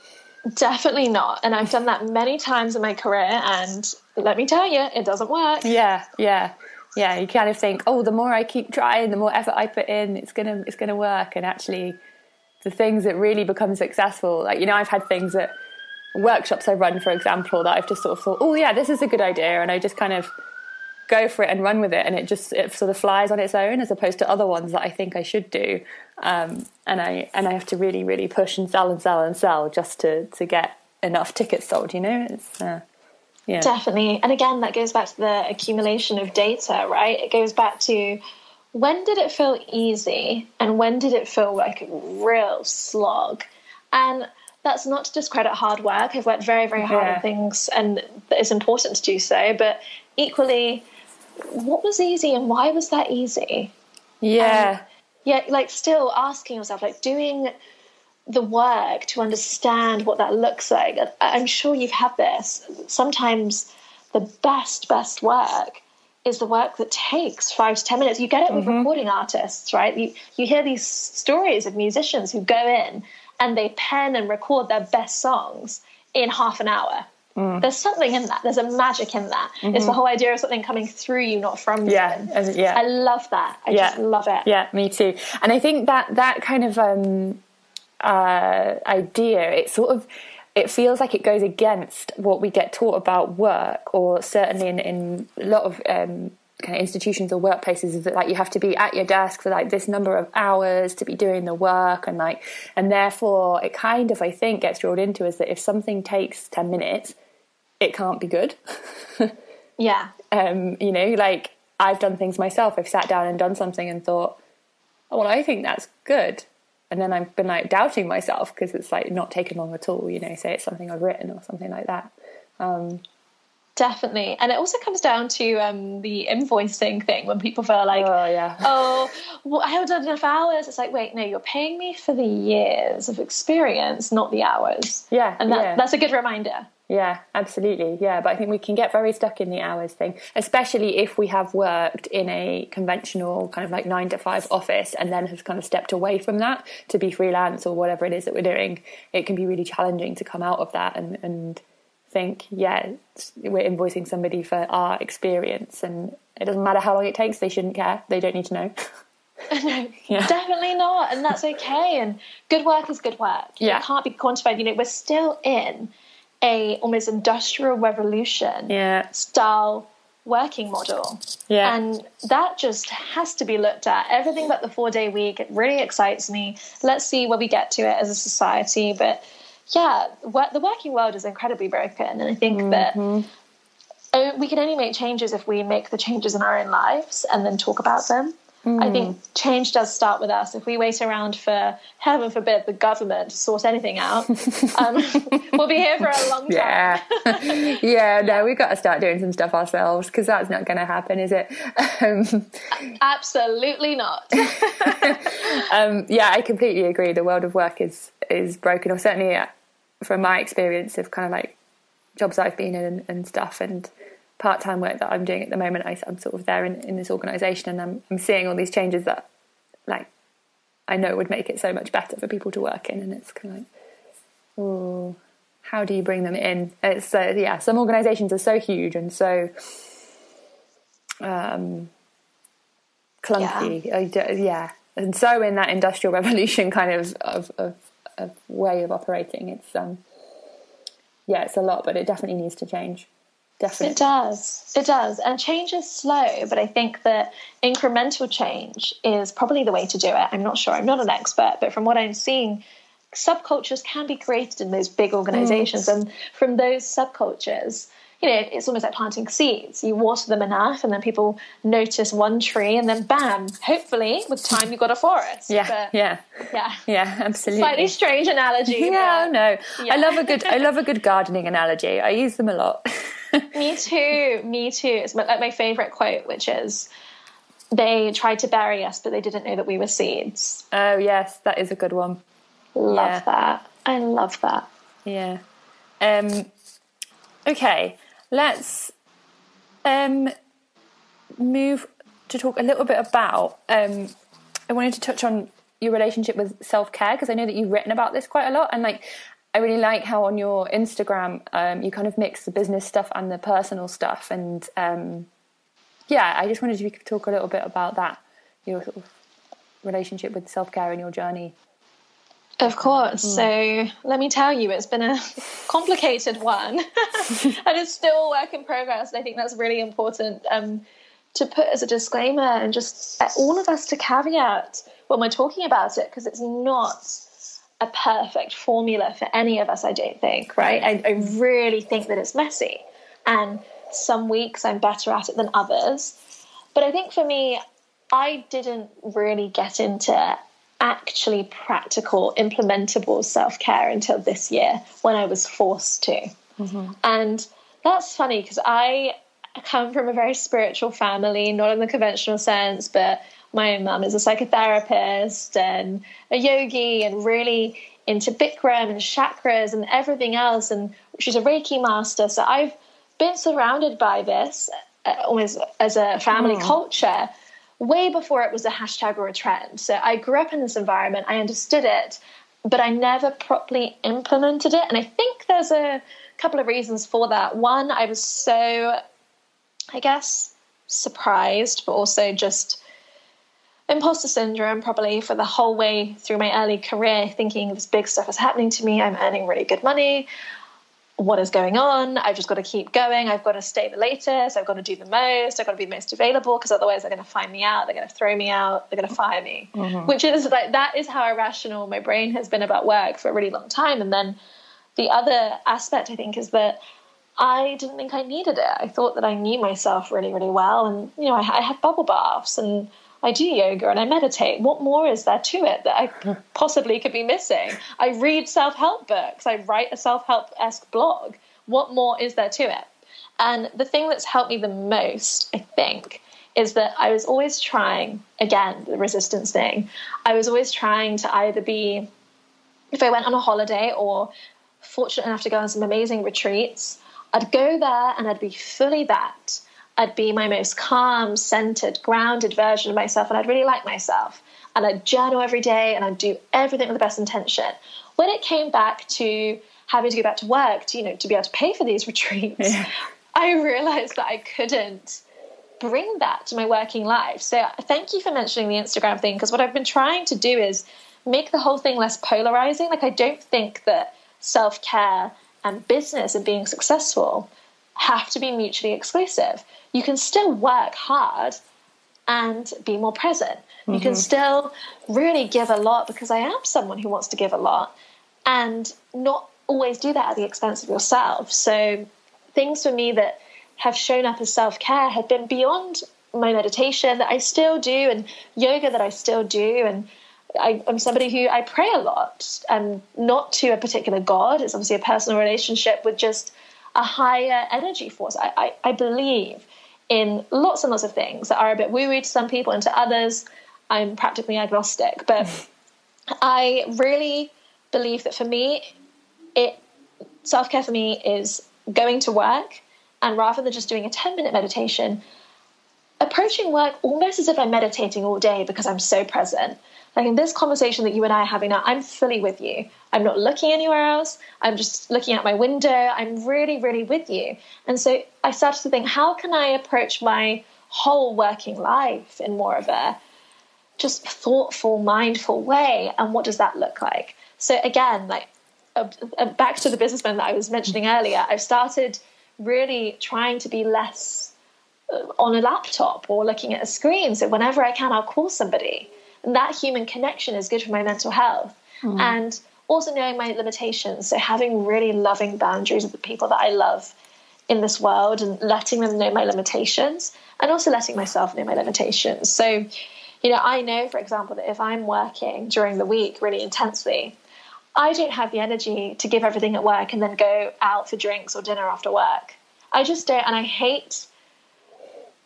Definitely not. And I've done that many times in my career, and let me tell you, it doesn't work. Yeah, yeah, yeah. You kind of think, oh, the more I keep trying, the more effort I put in, it's gonna it's gonna work. And actually, the things that really become successful, like you know, I've had things that workshops I've run, for example, that I've just sort of thought, oh yeah, this is a good idea, and I just kind of go for it and run with it and it just it sort of flies on its own as opposed to other ones that I think I should do um, and I and I have to really really push and sell and sell and sell just to to get enough tickets sold you know it's uh, yeah definitely and again that goes back to the accumulation of data right it goes back to when did it feel easy and when did it feel like a real slog and that's not to discredit hard work. I've worked very, very hard yeah. on things, and it's important to do so. But equally, what was easy and why was that easy? Yeah. Um, yeah, like still asking yourself, like doing the work to understand what that looks like. I'm sure you've had this. Sometimes the best, best work is the work that takes five to ten minutes. You get it with mm-hmm. recording artists, right? You you hear these stories of musicians who go in and they pen and record their best songs in half an hour. Mm. There's something in that. There's a magic in that. Mm-hmm. It's the whole idea of something coming through you, not from yeah, you. Yeah, I love that. I yeah. just love it. Yeah, me too. And I think that that kind of um, uh, idea, it sort of it feels like it goes against what we get taught about work, or certainly in, in a lot of um, kind of institutions or workplaces is that like you have to be at your desk for like this number of hours to be doing the work and like and therefore it kind of I think gets drilled into is that if something takes 10 minutes it can't be good. yeah. Um, you know, like I've done things myself. I've sat down and done something and thought, oh, well, I think that's good. And then I've been like doubting myself because it's like not taken long at all, you know, say it's something I've written or something like that. Um, Definitely. And it also comes down to um, the invoicing thing when people feel like, oh, yeah. oh, well, I haven't done enough hours. It's like, wait, no, you're paying me for the years of experience, not the hours. Yeah. And that, yeah. that's a good reminder. Yeah, absolutely. Yeah, but I think we can get very stuck in the hours thing, especially if we have worked in a conventional kind of like nine to five office and then have kind of stepped away from that to be freelance or whatever it is that we're doing. It can be really challenging to come out of that and, and think, yeah, we're invoicing somebody for our experience, and it doesn't matter how long it takes. They shouldn't care. They don't need to know. no, yeah. definitely not, and that's okay. And good work is good work. Yeah. It can't be quantified. You know, we're still in a almost industrial revolution yeah. style working model. Yeah. And that just has to be looked at. Everything but the four day week, it really excites me. Let's see where we get to it as a society. But yeah, the working world is incredibly broken, and I think mm-hmm. that uh, we can only make changes if we make the changes in our own lives and then talk about them. Mm. I think change does start with us. If we wait around for, heaven forbid, the government to sort anything out, um, we'll be here for a long time. Yeah, yeah. No, we've got to start doing some stuff ourselves because that's not going to happen, is it? Um, Absolutely not. um, yeah, I completely agree. The world of work is is broken, or certainly uh, from my experience of kind of like jobs I've been in and, and stuff, and part time work that I'm doing at the moment. I, am sort of there in, in this organisation, and I'm, I'm seeing all these changes that, like, I know would make it so much better for people to work in, and it's kind of like, oh, how do you bring them in? It's uh, yeah, some organisations are so huge and so um, clunky. Yeah. yeah. and so in that industrial revolution kind of of, of, of way of operating, it's um, yeah, it's a lot, but it definitely needs to change. Definitely. It does. It does. And change is slow, but I think that incremental change is probably the way to do it. I'm not sure. I'm not an expert, but from what I'm seeing, subcultures can be created in those big organizations. Mm. And from those subcultures, you know, it's almost like planting seeds. You water them enough, and then people notice one tree, and then bam, hopefully, with time, you've got a forest. Yeah, but, yeah, yeah, yeah, absolutely. Slightly strange analogy. Yeah, no, yeah. I love a good, I love a good gardening analogy. I use them a lot. me too. Me too. It's my, like my favorite quote, which is, "They tried to bury us, but they didn't know that we were seeds." Oh yes, that is a good one. Love yeah. that. I love that. Yeah. Um, okay, let's um, move to talk a little bit about. Um, I wanted to touch on your relationship with self care because I know that you've written about this quite a lot, and like I really like how on your Instagram um, you kind of mix the business stuff and the personal stuff, and um, yeah, I just wanted if you could talk a little bit about that, your sort of relationship with self care and your journey. Of course. Mm. So let me tell you, it's been a complicated one, and it's still a work in progress. And I think that's really important um, to put as a disclaimer and just all of us to caveat when we're talking about it, because it's not a perfect formula for any of us, I don't think, right? I, I really think that it's messy. And some weeks I'm better at it than others. But I think for me, I didn't really get into actually practical, implementable self care until this year when I was forced to. Mm-hmm. And that's funny because I come from a very spiritual family, not in the conventional sense, but my own mum is a psychotherapist and a yogi and really into Bikram and chakras and everything else. And she's a Reiki master. So I've been surrounded by this uh, almost as a family mm. culture way before it was a hashtag or a trend. So I grew up in this environment, I understood it, but I never properly implemented it. And I think there's a couple of reasons for that. One, I was so, I guess, surprised, but also just imposter syndrome probably for the whole way through my early career, thinking this big stuff is happening to me. I'm earning really good money what is going on. I've just got to keep going. I've got to stay the latest. I've got to do the most. I've got to be most available because otherwise they're going to find me out. They're going to throw me out. They're going to fire me. Mm-hmm. Which is like that is how irrational my brain has been about work for a really long time. And then the other aspect I think is that I didn't think I needed it. I thought that I knew myself really, really well. And you know, I, I had bubble baths and I do yoga and I meditate. What more is there to it that I hmm. possibly could be missing? I read self help books, I write a self help esque blog. What more is there to it? And the thing that's helped me the most, I think, is that I was always trying, again, the resistance thing, I was always trying to either be, if I went on a holiday or fortunate enough to go on some amazing retreats, I'd go there and I'd be fully that. I'd be my most calm, centered, grounded version of myself, and I'd really like myself. And I'd journal every day and I'd do everything with the best intention. When it came back to having to go back to work to, you know, to be able to pay for these retreats, yeah. I realized that I couldn't bring that to my working life. So thank you for mentioning the Instagram thing, because what I've been trying to do is make the whole thing less polarizing. Like I don't think that self-care and business and being successful have to be mutually exclusive. You can still work hard and be more present. Mm-hmm. You can mm-hmm. still really give a lot because I am someone who wants to give a lot and not always do that at the expense of yourself. So, things for me that have shown up as self care have been beyond my meditation that I still do and yoga that I still do. And I, am somebody who I pray a lot and not to a particular God. It's obviously a personal relationship with just a higher energy force. I, I, I believe in lots and lots of things that are a bit woo woo to some people and to others. I'm practically agnostic, but I really believe that for me, it self care for me is going to work and rather than just doing a 10 minute meditation, approaching work almost as if I'm meditating all day because I'm so present. Like in this conversation that you and I are having now, I'm fully with you. I'm not looking anywhere else. I'm just looking out my window. I'm really, really with you. And so I started to think, how can I approach my whole working life in more of a just thoughtful, mindful way? And what does that look like? So again, like uh, uh, back to the businessman that I was mentioning earlier, I've started really trying to be less on a laptop or looking at a screen. So whenever I can, I'll call somebody and that human connection is good for my mental health. Mm. And also knowing my limitations. So having really loving boundaries with the people that I love in this world and letting them know my limitations and also letting myself know my limitations. So, you know, I know, for example, that if I'm working during the week really intensely, I don't have the energy to give everything at work and then go out for drinks or dinner after work. I just don't, and I hate,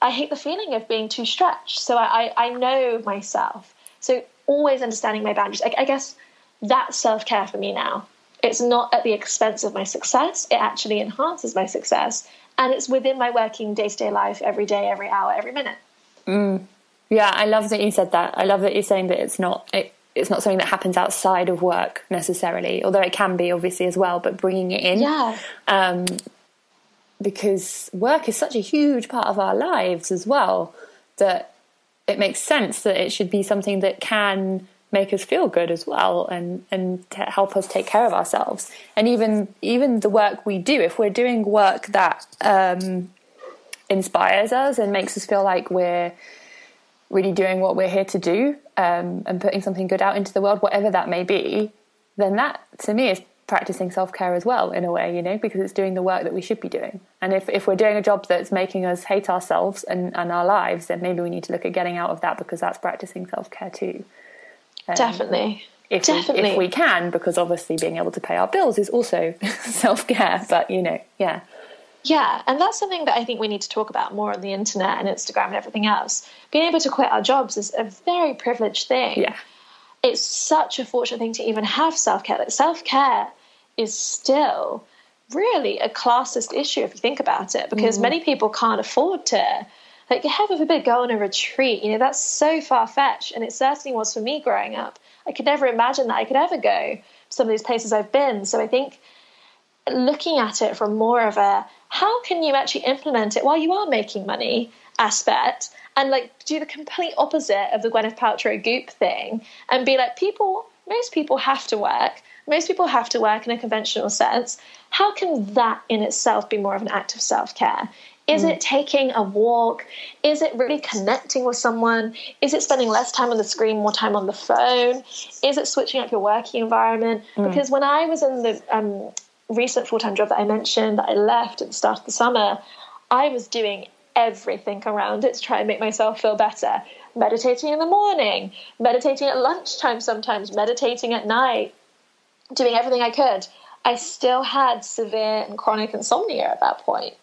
I hate the feeling of being too stretched. So I, I, I know myself, so always understanding my boundaries. I, I guess that's self care for me now. It's not at the expense of my success. It actually enhances my success, and it's within my working day to day life, every day, every hour, every minute. Mm. Yeah, I love that you said that. I love that you're saying that it's not it, it's not something that happens outside of work necessarily, although it can be obviously as well. But bringing it in, yeah. Um, because work is such a huge part of our lives as well that it makes sense that it should be something that can make us feel good as well and and help us take care of ourselves. And even even the work we do if we're doing work that um, inspires us and makes us feel like we're really doing what we're here to do um, and putting something good out into the world whatever that may be then that to me is practicing self care as well, in a way, you know, because it's doing the work that we should be doing. And if, if we're doing a job that's making us hate ourselves and, and our lives, then maybe we need to look at getting out of that because that's practicing self care too. Um, Definitely. If Definitely. We, if we can, because obviously being able to pay our bills is also self care, but you know, yeah. Yeah, and that's something that I think we need to talk about more on the internet and Instagram and everything else. Being able to quit our jobs is a very privileged thing. Yeah. It's such a fortunate thing to even have self care. Like self care is still really a classist issue if you think about it, because mm. many people can't afford to. Like, heaven forbid, go on a retreat. You know, that's so far fetched. And it certainly was for me growing up. I could never imagine that I could ever go to some of these places I've been. So I think looking at it from more of a how can you actually implement it while you are making money aspect and like do the complete opposite of the Gwyneth Paltrow goop thing and be like people most people have to work most people have to work in a conventional sense. How can that in itself be more of an act of self care? Is mm. it taking a walk? Is it really connecting with someone? Is it spending less time on the screen, more time on the phone? Is it switching up your working environment? Mm. Because when I was in the um, recent full time job that I mentioned that I left at the start of the summer, I was doing everything around it to try and make myself feel better. Meditating in the morning, meditating at lunchtime sometimes, meditating at night, doing everything I could, I still had severe and chronic insomnia at that point.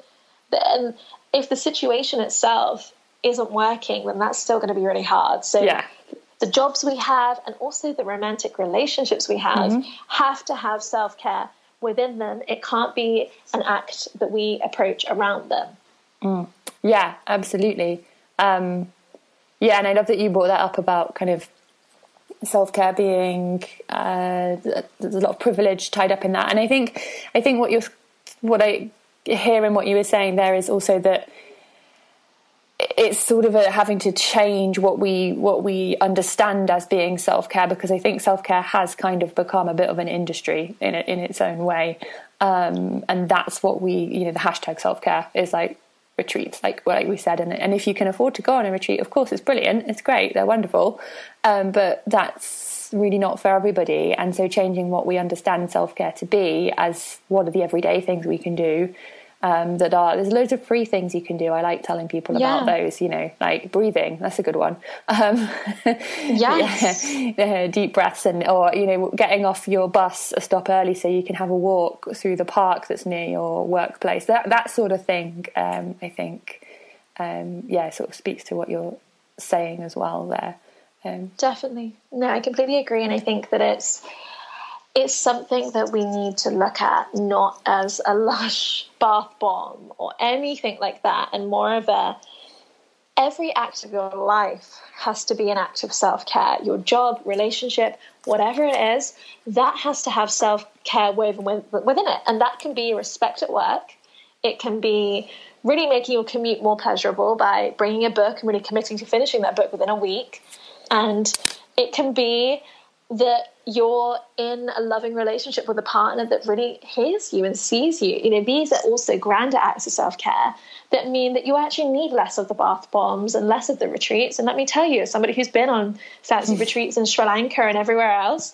And if the situation itself isn't working, then that's still going to be really hard. So yeah. the jobs we have and also the romantic relationships we have mm-hmm. have to have self care within them. It can't be an act that we approach around them. Mm. Yeah, absolutely. Um, yeah, and I love that you brought that up about kind of self care being uh, there's a lot of privilege tied up in that, and I think I think what you're what I hear in what you were saying there is also that it's sort of a, having to change what we what we understand as being self care because I think self care has kind of become a bit of an industry in in its own way, um, and that's what we you know the hashtag self care is like retreats, like like we said, and and if you can afford to go on a retreat, of course it's brilliant, it's great, they're wonderful, um, but that's really not for everybody. And so changing what we understand self care to be as what are the everyday things we can do um, that are there's loads of free things you can do. I like telling people yeah. about those. You know, like breathing. That's a good one. Um, yes, yeah, deep breaths and or you know getting off your bus a stop early so you can have a walk through the park that's near your workplace. That that sort of thing. Um, I think, um, yeah, sort of speaks to what you're saying as well there. Um, Definitely, no, I completely agree, and I think that it's it's something that we need to look at not as a lush bath bomb or anything like that, and more of a every act of your life has to be an act of self care. Your job, relationship, whatever it is, that has to have self care woven within it. And that can be respect at work, it can be really making your commute more pleasurable by bringing a book and really committing to finishing that book within a week. And it can be that you're in a loving relationship with a partner that really hears you and sees you. You know, these are also grander acts of self care that mean that you actually need less of the bath bombs and less of the retreats. And let me tell you, as somebody who's been on fancy mm. retreats in Sri Lanka and everywhere else,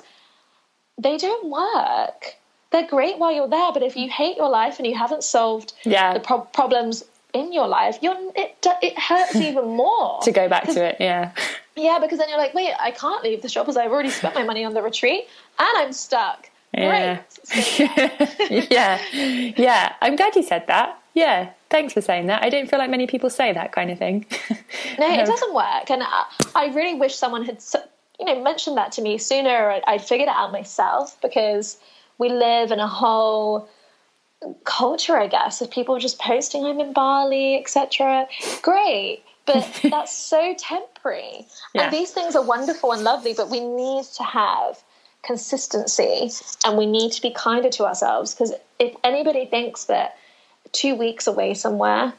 they don't work. They're great while you're there, but if you hate your life and you haven't solved yeah. the pro- problems in your life, you're, it it hurts even more to go back to it. Yeah, yeah, because then you're like, wait, I can't leave the job because I've already spent my money on the retreat and I'm stuck. Yeah. yeah, yeah. I'm glad you said that. Yeah, thanks for saying that. I don't feel like many people say that kind of thing. no, it um, doesn't work, and I, I really wish someone had, you know, mentioned that to me sooner. I'd figured it out myself because we live in a whole culture, I guess, of people just posting I'm in Bali, etc. Great, but that's so temporary. Yeah. And these things are wonderful and lovely, but we need to have consistency and we need to be kinder to ourselves because if anybody thinks that two weeks away somewhere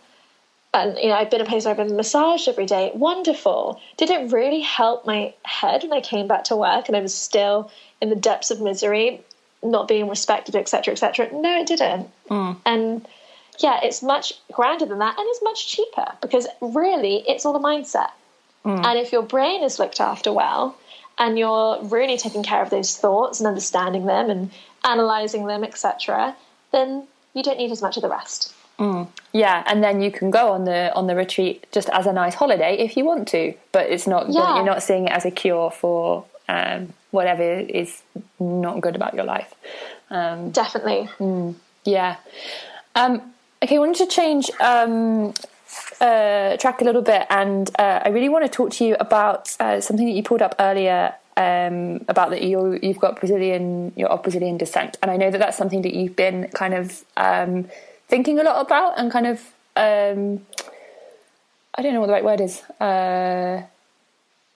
and you know I've been a place where I've been massaged every day. Wonderful. Did it really help my head when I came back to work and I was still in the depths of misery? Not being respected, etc., etc. No, it didn't. Mm. And yeah, it's much grander than that, and it's much cheaper because really, it's all a mindset. Mm. And if your brain is looked after well, and you're really taking care of those thoughts and understanding them and analyzing them, etc., then you don't need as much of the rest. Mm. Yeah, and then you can go on the on the retreat just as a nice holiday if you want to, but it's not yeah. you're not seeing it as a cure for um, whatever is not good about your life. Um, Definitely. Mm, yeah. Um, okay, I wanted to change um, uh, track a little bit, and uh, I really want to talk to you about uh, something that you pulled up earlier um, about that you you've got Brazilian, you're of Brazilian descent, and I know that that's something that you've been kind of um, thinking a lot about, and kind of um, I don't know what the right word is. Uh,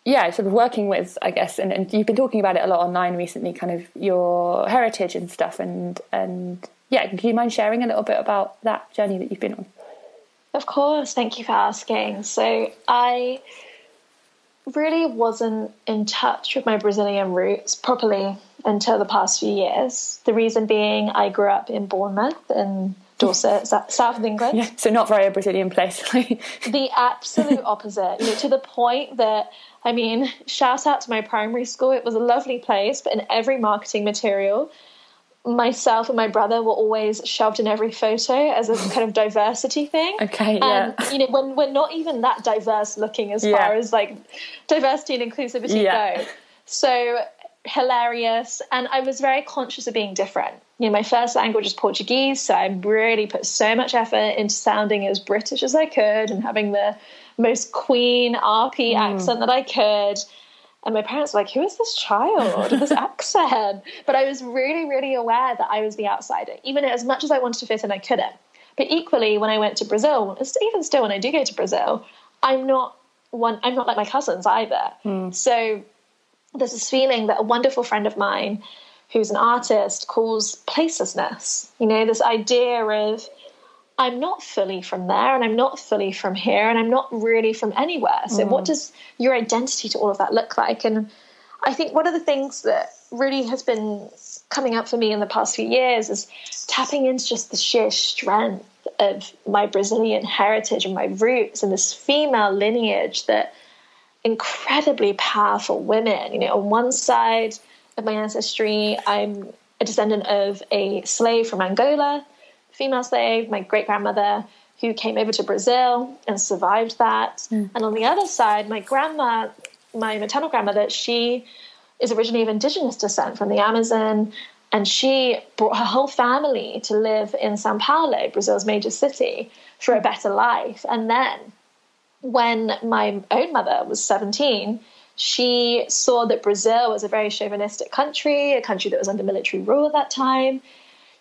yeah, sort of working with, I guess, and, and you've been talking about it a lot online recently, kind of your heritage and stuff, and and yeah, do you mind sharing a little bit about that journey that you've been on? Of course, thank you for asking. So I really wasn't in touch with my Brazilian roots properly until the past few years. The reason being, I grew up in Bournemouth in Dorset, south of England. Yeah, so not very a Brazilian place. the absolute opposite, you know, to the point that I mean, shout out to my primary school. It was a lovely place, but in every marketing material, myself and my brother were always shoved in every photo as a kind of diversity thing. Okay, yeah. And, you know, when we're not even that diverse looking as yeah. far as like diversity and inclusivity yeah. go. So hilarious. And I was very conscious of being different. You know, my first language is Portuguese, so I really put so much effort into sounding as British as I could and having the most Queen RP mm. accent that I could. And my parents were like, Who is this child with this accent? But I was really, really aware that I was the outsider. Even as much as I wanted to fit in, I couldn't. But equally, when I went to Brazil, even still when I do go to Brazil, I'm not one. I'm not like my cousins either. Mm. So there's this feeling that a wonderful friend of mine, who's an artist, calls placelessness. You know, this idea of I'm not fully from there and I'm not fully from here and I'm not really from anywhere. So, mm. what does your identity to all of that look like? And I think one of the things that really has been coming up for me in the past few years is tapping into just the sheer strength of my Brazilian heritage and my roots and this female lineage that incredibly powerful women. You know, on one side of my ancestry, I'm a descendant of a slave from Angola female slave, my great grandmother, who came over to Brazil and survived that. Mm. And on the other side, my grandma, my maternal grandmother, she is originally of indigenous descent from the Amazon. And she brought her whole family to live in Sao Paulo, Brazil's major city, for a better life. And then, when my own mother was 17, She saw that Brazil was a very chauvinistic country, a country that was under military rule at that time.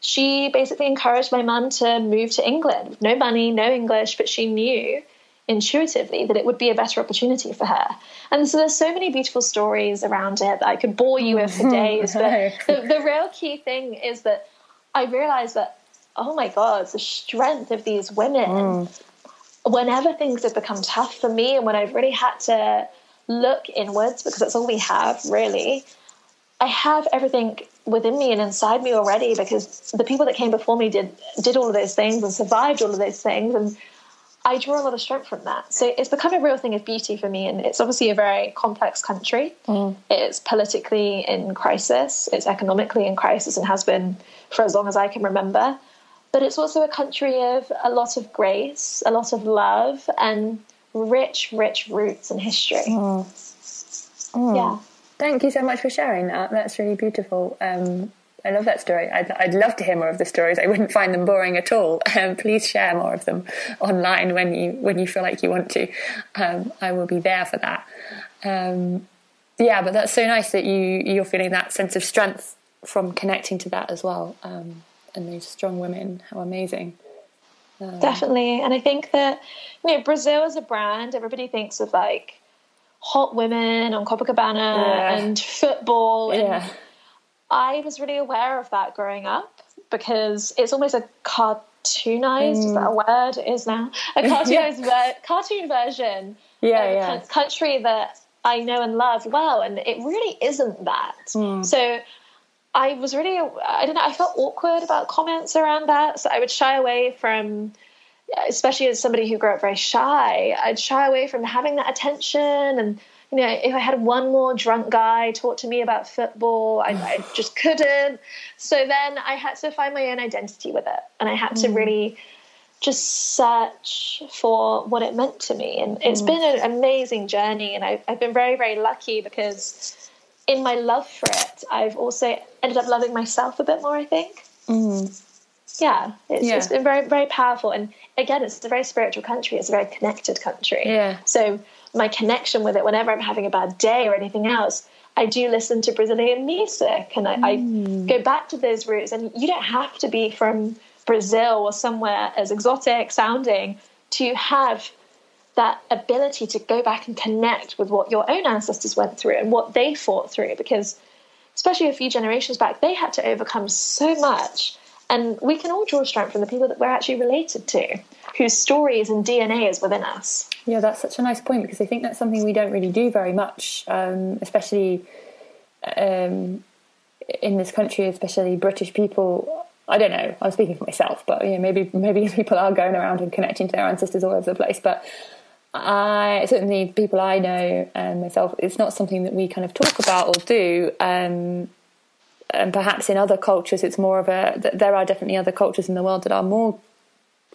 She basically encouraged my mum to move to England. No money, no English, but she knew intuitively that it would be a better opportunity for her. And so there's so many beautiful stories around it that I could bore you with for days. But the, the real key thing is that I realized that, oh my God, the strength of these women. Mm. Whenever things have become tough for me and when I've really had to look inwards, because that's all we have really, I have everything within me and inside me already because the people that came before me did did all of those things and survived all of those things and I draw a lot of strength from that. So it's become a real thing of beauty for me. And it's obviously a very complex country. Mm. It's politically in crisis, it's economically in crisis, and has been for as long as I can remember. But it's also a country of a lot of grace, a lot of love, and rich, rich roots and history. Mm. Mm. Yeah. Thank you so much for sharing that. That's really beautiful. Um, I love that story. I'd, I'd, love to hear more of the stories. I wouldn't find them boring at all. Um, please share more of them online when you when you feel like you want to. Um, I will be there for that. Um, yeah, but that's so nice that you you're feeling that sense of strength from connecting to that as well. Um, and those strong women, how amazing. Um, Definitely, and I think that you know Brazil as a brand, everybody thinks of like hot women on Copacabana yeah. and football and yeah I was really aware of that growing up because it's almost a cartoonized, mm. is that a mm. word? It is now. A cartoonized ver- cartoon version yeah, of yeah. a country that I know and love well, and it really isn't that. Mm. So I was really, I don't know, I felt awkward about comments around that. So I would shy away from, especially as somebody who grew up very shy, I'd shy away from having that attention and you know, if I had one more drunk guy talk to me about football, I, I just couldn't. So then I had to find my own identity with it, and I had to mm. really just search for what it meant to me. And it's mm. been an amazing journey, and I've, I've been very, very lucky because in my love for it, I've also ended up loving myself a bit more. I think. Mm. Yeah, it's, yeah. it's been very, very powerful. And again, it's a very spiritual country. It's a very connected country. Yeah. So my connection with it whenever I'm having a bad day or anything else. I do listen to Brazilian music and I, mm. I go back to those roots. And you don't have to be from Brazil or somewhere as exotic sounding to have that ability to go back and connect with what your own ancestors went through and what they fought through because especially a few generations back they had to overcome so much and we can all draw strength from the people that we're actually related to whose stories and dna is within us yeah, that's such a nice point because I think that's something we don't really do very much, um, especially um, in this country, especially British people. I don't know. I'm speaking for myself, but you know, maybe maybe people are going around and connecting to their ancestors all over the place. But I certainly people I know and myself, it's not something that we kind of talk about or do. Um, and perhaps in other cultures, it's more of a. There are definitely other cultures in the world that are more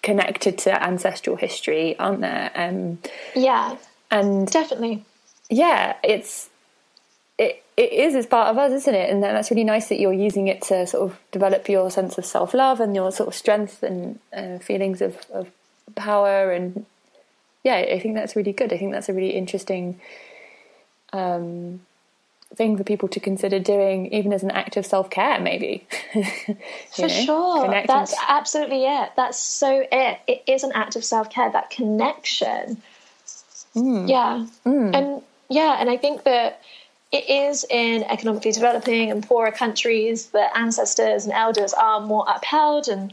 connected to ancestral history, aren't there? Um, yeah, and definitely, yeah, it's it it is as part of us, isn't it? And that's really nice that you're using it to sort of develop your sense of self love and your sort of strength and uh, feelings of, of power. And yeah, I think that's really good. I think that's a really interesting. Um, thing for people to consider doing, even as an act of self care, maybe. for know, sure. That's to... absolutely it. That's so it. It is an act of self care, that connection. Mm. Yeah. Mm. And yeah, and I think that it is in economically developing and poorer countries that ancestors and elders are more upheld. And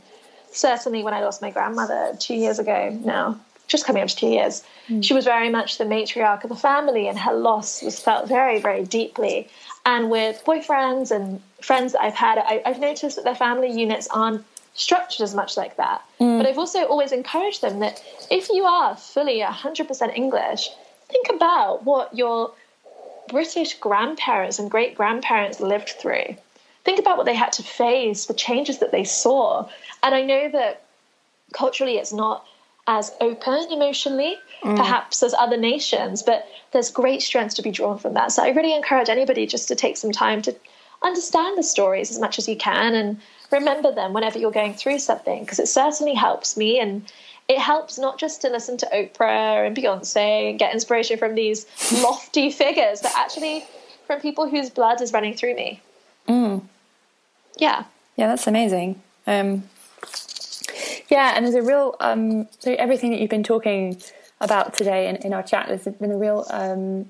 certainly when I lost my grandmother two years ago now, just coming up to two years, mm. she was very much the matriarch of the family, and her loss was felt very, very deeply. And with boyfriends and friends that I've had, I, have noticed that their family units aren't structured as much like that. Mm. But I've also always encouraged them that if you are fully 100% English, think about what your British grandparents and great grandparents lived through. Think about what they had to face, the changes that they saw. And I know that culturally it's not as open emotionally, mm. perhaps as other nations, but there's great strength to be drawn from that. So I really encourage anybody just to take some time to understand the stories as much as you can and remember them whenever you're going through something, because it certainly helps me and it helps not just to listen to Oprah and Beyonce and get inspiration from these lofty figures, but actually from people whose blood is running through me. Mm. Yeah. Yeah, that's amazing. Um, yeah, and there's a real, um, so everything that you've been talking about today in, in our chat, there's been a real um,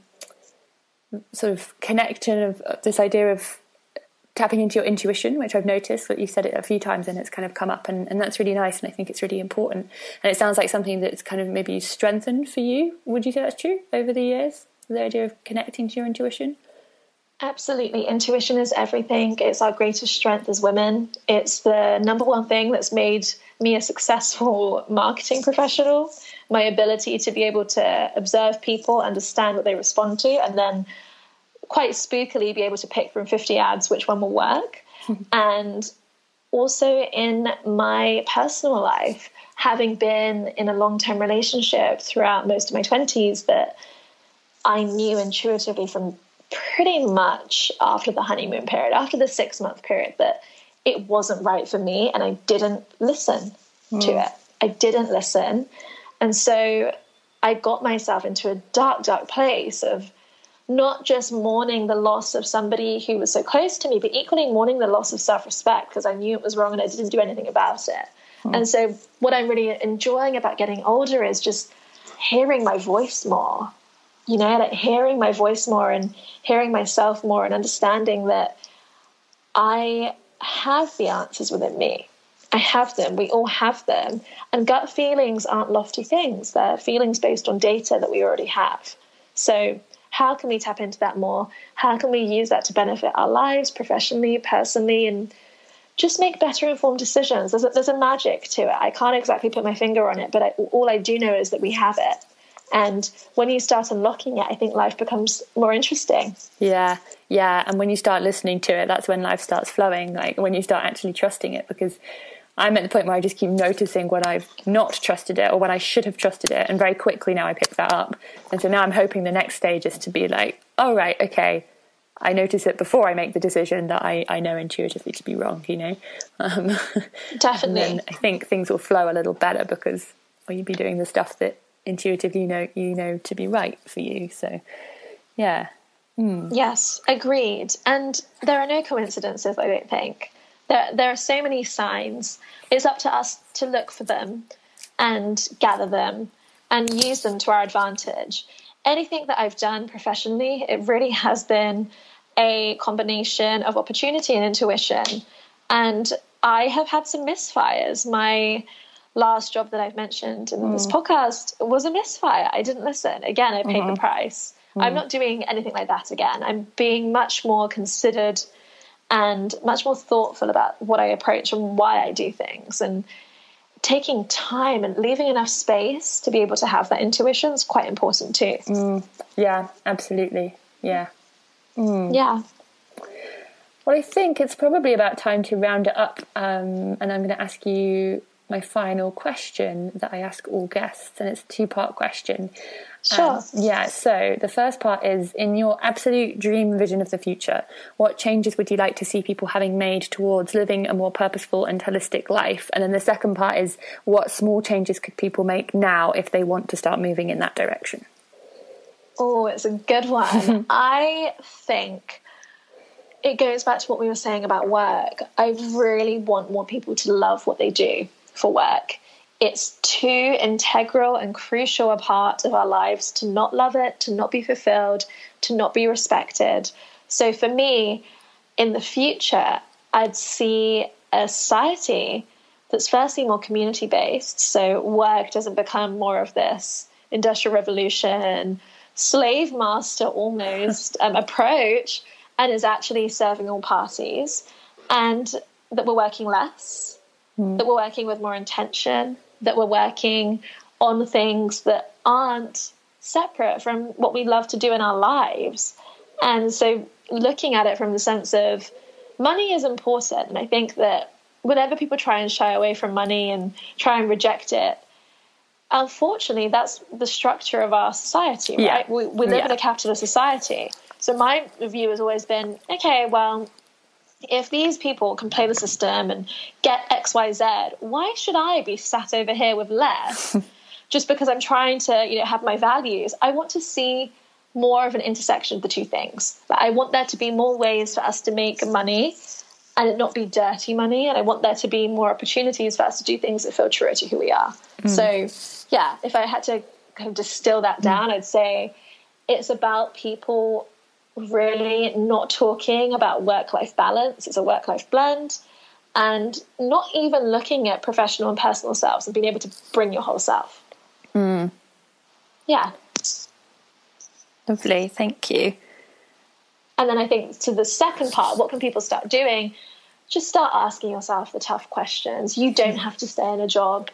sort of connection of, this idea of tapping into your intuition, which I've noticed that you've said it a few times and it's kind of come up, and, and that's really nice. And I think it's really important. And it sounds like something that's kind of maybe strengthened for you. Would you say that's true over the years? The idea of connecting to your intuition? Absolutely. Intuition is everything. It's our greatest strength as women. It's the number one thing that's made me a successful marketing professional. My ability to be able to observe people, understand what they respond to, and then quite spookily be able to pick from 50 ads which one will work. and also in my personal life, having been in a long term relationship throughout most of my 20s, that I knew intuitively from pretty much after the honeymoon period, after the six month period, that it wasn't right for me and I didn't listen mm. to it. I didn't listen. And so I got myself into a dark, dark place of not just mourning the loss of somebody who was so close to me, but equally mourning the loss of self respect because I knew it was wrong and I didn't do anything about it. Hmm. And so, what I'm really enjoying about getting older is just hearing my voice more, you know, like hearing my voice more and hearing myself more and understanding that I have the answers within me. I have them. We all have them. And gut feelings aren't lofty things, they're feelings based on data that we already have. So, how can we tap into that more? How can we use that to benefit our lives professionally, personally, and just make better informed decisions? There's a, there's a magic to it. I can't exactly put my finger on it, but I, all I do know is that we have it. And when you start unlocking it, I think life becomes more interesting. Yeah, yeah. And when you start listening to it, that's when life starts flowing. Like when you start actually trusting it, because I'm at the point where I just keep noticing when I've not trusted it or when I should have trusted it. And very quickly now I pick that up. And so now I'm hoping the next stage is to be like, oh, right, okay. I notice it before I make the decision that I, I know intuitively to be wrong, you know? Um, Definitely. and I think things will flow a little better because well, you'd be doing the stuff that intuitively you know, you know to be right for you. So, yeah. Mm. Yes, agreed. And there are no coincidences, I don't think. There, there are so many signs. It's up to us to look for them and gather them and use them to our advantage. Anything that I've done professionally, it really has been a combination of opportunity and intuition. And I have had some misfires. My last job that I've mentioned in mm. this podcast was a misfire. I didn't listen. Again, I paid mm-hmm. the price. Mm. I'm not doing anything like that again. I'm being much more considered and much more thoughtful about what I approach and why I do things. And taking time and leaving enough space to be able to have that intuition is quite important too. Mm, yeah, absolutely. Yeah. Mm. Yeah. Well, I think it's probably about time to round it up. Um, and I'm going to ask you my final question that I ask all guests, and it's a two part question. Sure. Um, yeah, so the first part is in your absolute dream vision of the future, what changes would you like to see people having made towards living a more purposeful and holistic life? And then the second part is what small changes could people make now if they want to start moving in that direction? Oh, it's a good one. I think it goes back to what we were saying about work. I really want more people to love what they do for work. It's too integral and crucial a part of our lives to not love it, to not be fulfilled, to not be respected. So for me, in the future, I'd see a society that's firstly more community based. So work doesn't become more of this industrial revolution, slave master almost um, approach, and is actually serving all parties. And that we're working less mm. that we're working with more intention, that we're working on things that aren't separate from what we love to do in our lives. And so looking at it from the sense of money is important. And I think that whenever people try and shy away from money and try and reject it, unfortunately, that's the structure of our society, right? Yeah. We, we live yeah. in a capitalist society. So my view has always been okay, well, if these people can play the system and get XYZ, why should I be sat over here with less just because I'm trying to, you know, have my values? I want to see more of an intersection of the two things. I want there to be more ways for us to make money and it not be dirty money. And I want there to be more opportunities for us to do things that feel true to who we are. Mm. So, yeah, if I had to kind of distill that down, mm. I'd say it's about people really not talking about work life balance. It's a work life blend. And not even looking at professional and personal selves and being able to bring your whole self. Mm. Yeah. Lovely. Thank you. And then I think to the second part, what can people start doing? Just start asking yourself the tough questions. You don't have to stay in a job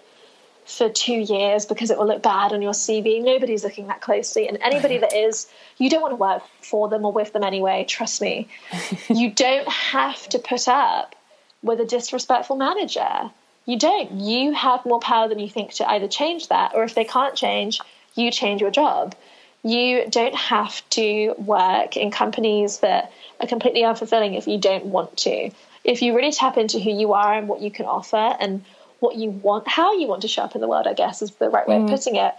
for two years because it will look bad on your CV. Nobody's looking that closely. And anybody that is, you don't want to work for them or with them anyway. Trust me. you don't have to put up with a disrespectful manager. You don't. You have more power than you think to either change that, or if they can't change, you change your job. You don't have to work in companies that are completely unfulfilling if you don't want to. If you really tap into who you are and what you can offer and what you want, how you want to show up in the world, I guess is the right way mm. of putting it.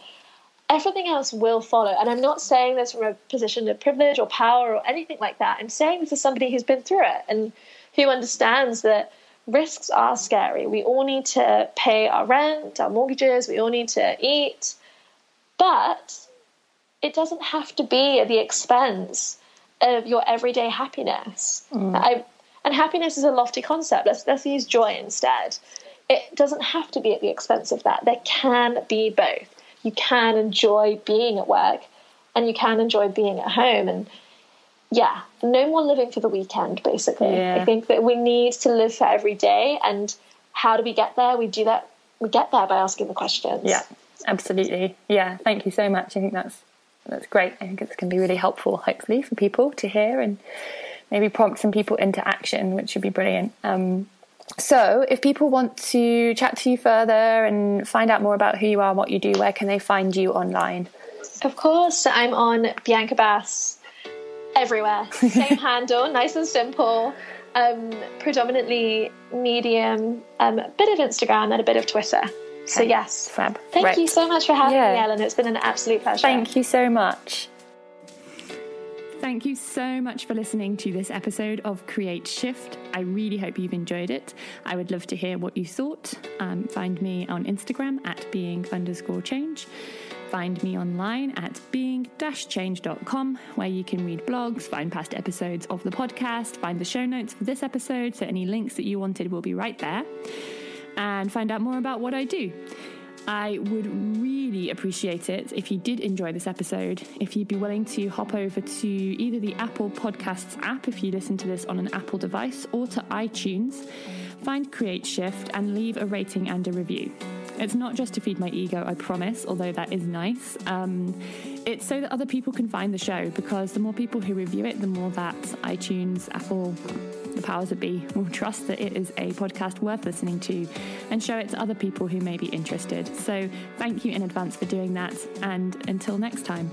Everything else will follow. And I'm not saying this from a position of privilege or power or anything like that. I'm saying this as somebody who's been through it and who understands that risks are scary. We all need to pay our rent, our mortgages, we all need to eat. But it doesn't have to be at the expense of your everyday happiness. Mm. I, and happiness is a lofty concept. Let's, let's use joy instead it doesn't have to be at the expense of that. There can be both. You can enjoy being at work and you can enjoy being at home. And yeah, no more living for the weekend, basically. Yeah. I think that we need to live for every day. And how do we get there? We do that, we get there by asking the questions. Yeah, absolutely. Yeah, thank you so much. I think that's that's great. I think it's going to be really helpful, hopefully, for people to hear and maybe prompt some people into action, which would be brilliant. Um, so, if people want to chat to you further and find out more about who you are and what you do, where can they find you online? Of course, I'm on Bianca Bass everywhere. Same handle, nice and simple. Um, predominantly Medium, um, a bit of Instagram and a bit of Twitter. So yes, fab. Thank right. you so much for having yeah. me, Ellen. It's been an absolute pleasure. Thank you so much. Thank you so much for listening to this episode of Create Shift. I really hope you've enjoyed it. I would love to hear what you thought. Um, find me on Instagram at being underscore change. Find me online at being change.com, where you can read blogs, find past episodes of the podcast, find the show notes for this episode, so any links that you wanted will be right there, and find out more about what I do. I would really appreciate it if you did enjoy this episode, if you'd be willing to hop over to either the Apple Podcasts app if you listen to this on an Apple device or to iTunes, find Create Shift and leave a rating and a review. It's not just to feed my ego, I promise, although that is nice. Um, it's so that other people can find the show because the more people who review it, the more that iTunes, Apple, the powers that be will trust that it is a podcast worth listening to and show it to other people who may be interested. So, thank you in advance for doing that, and until next time.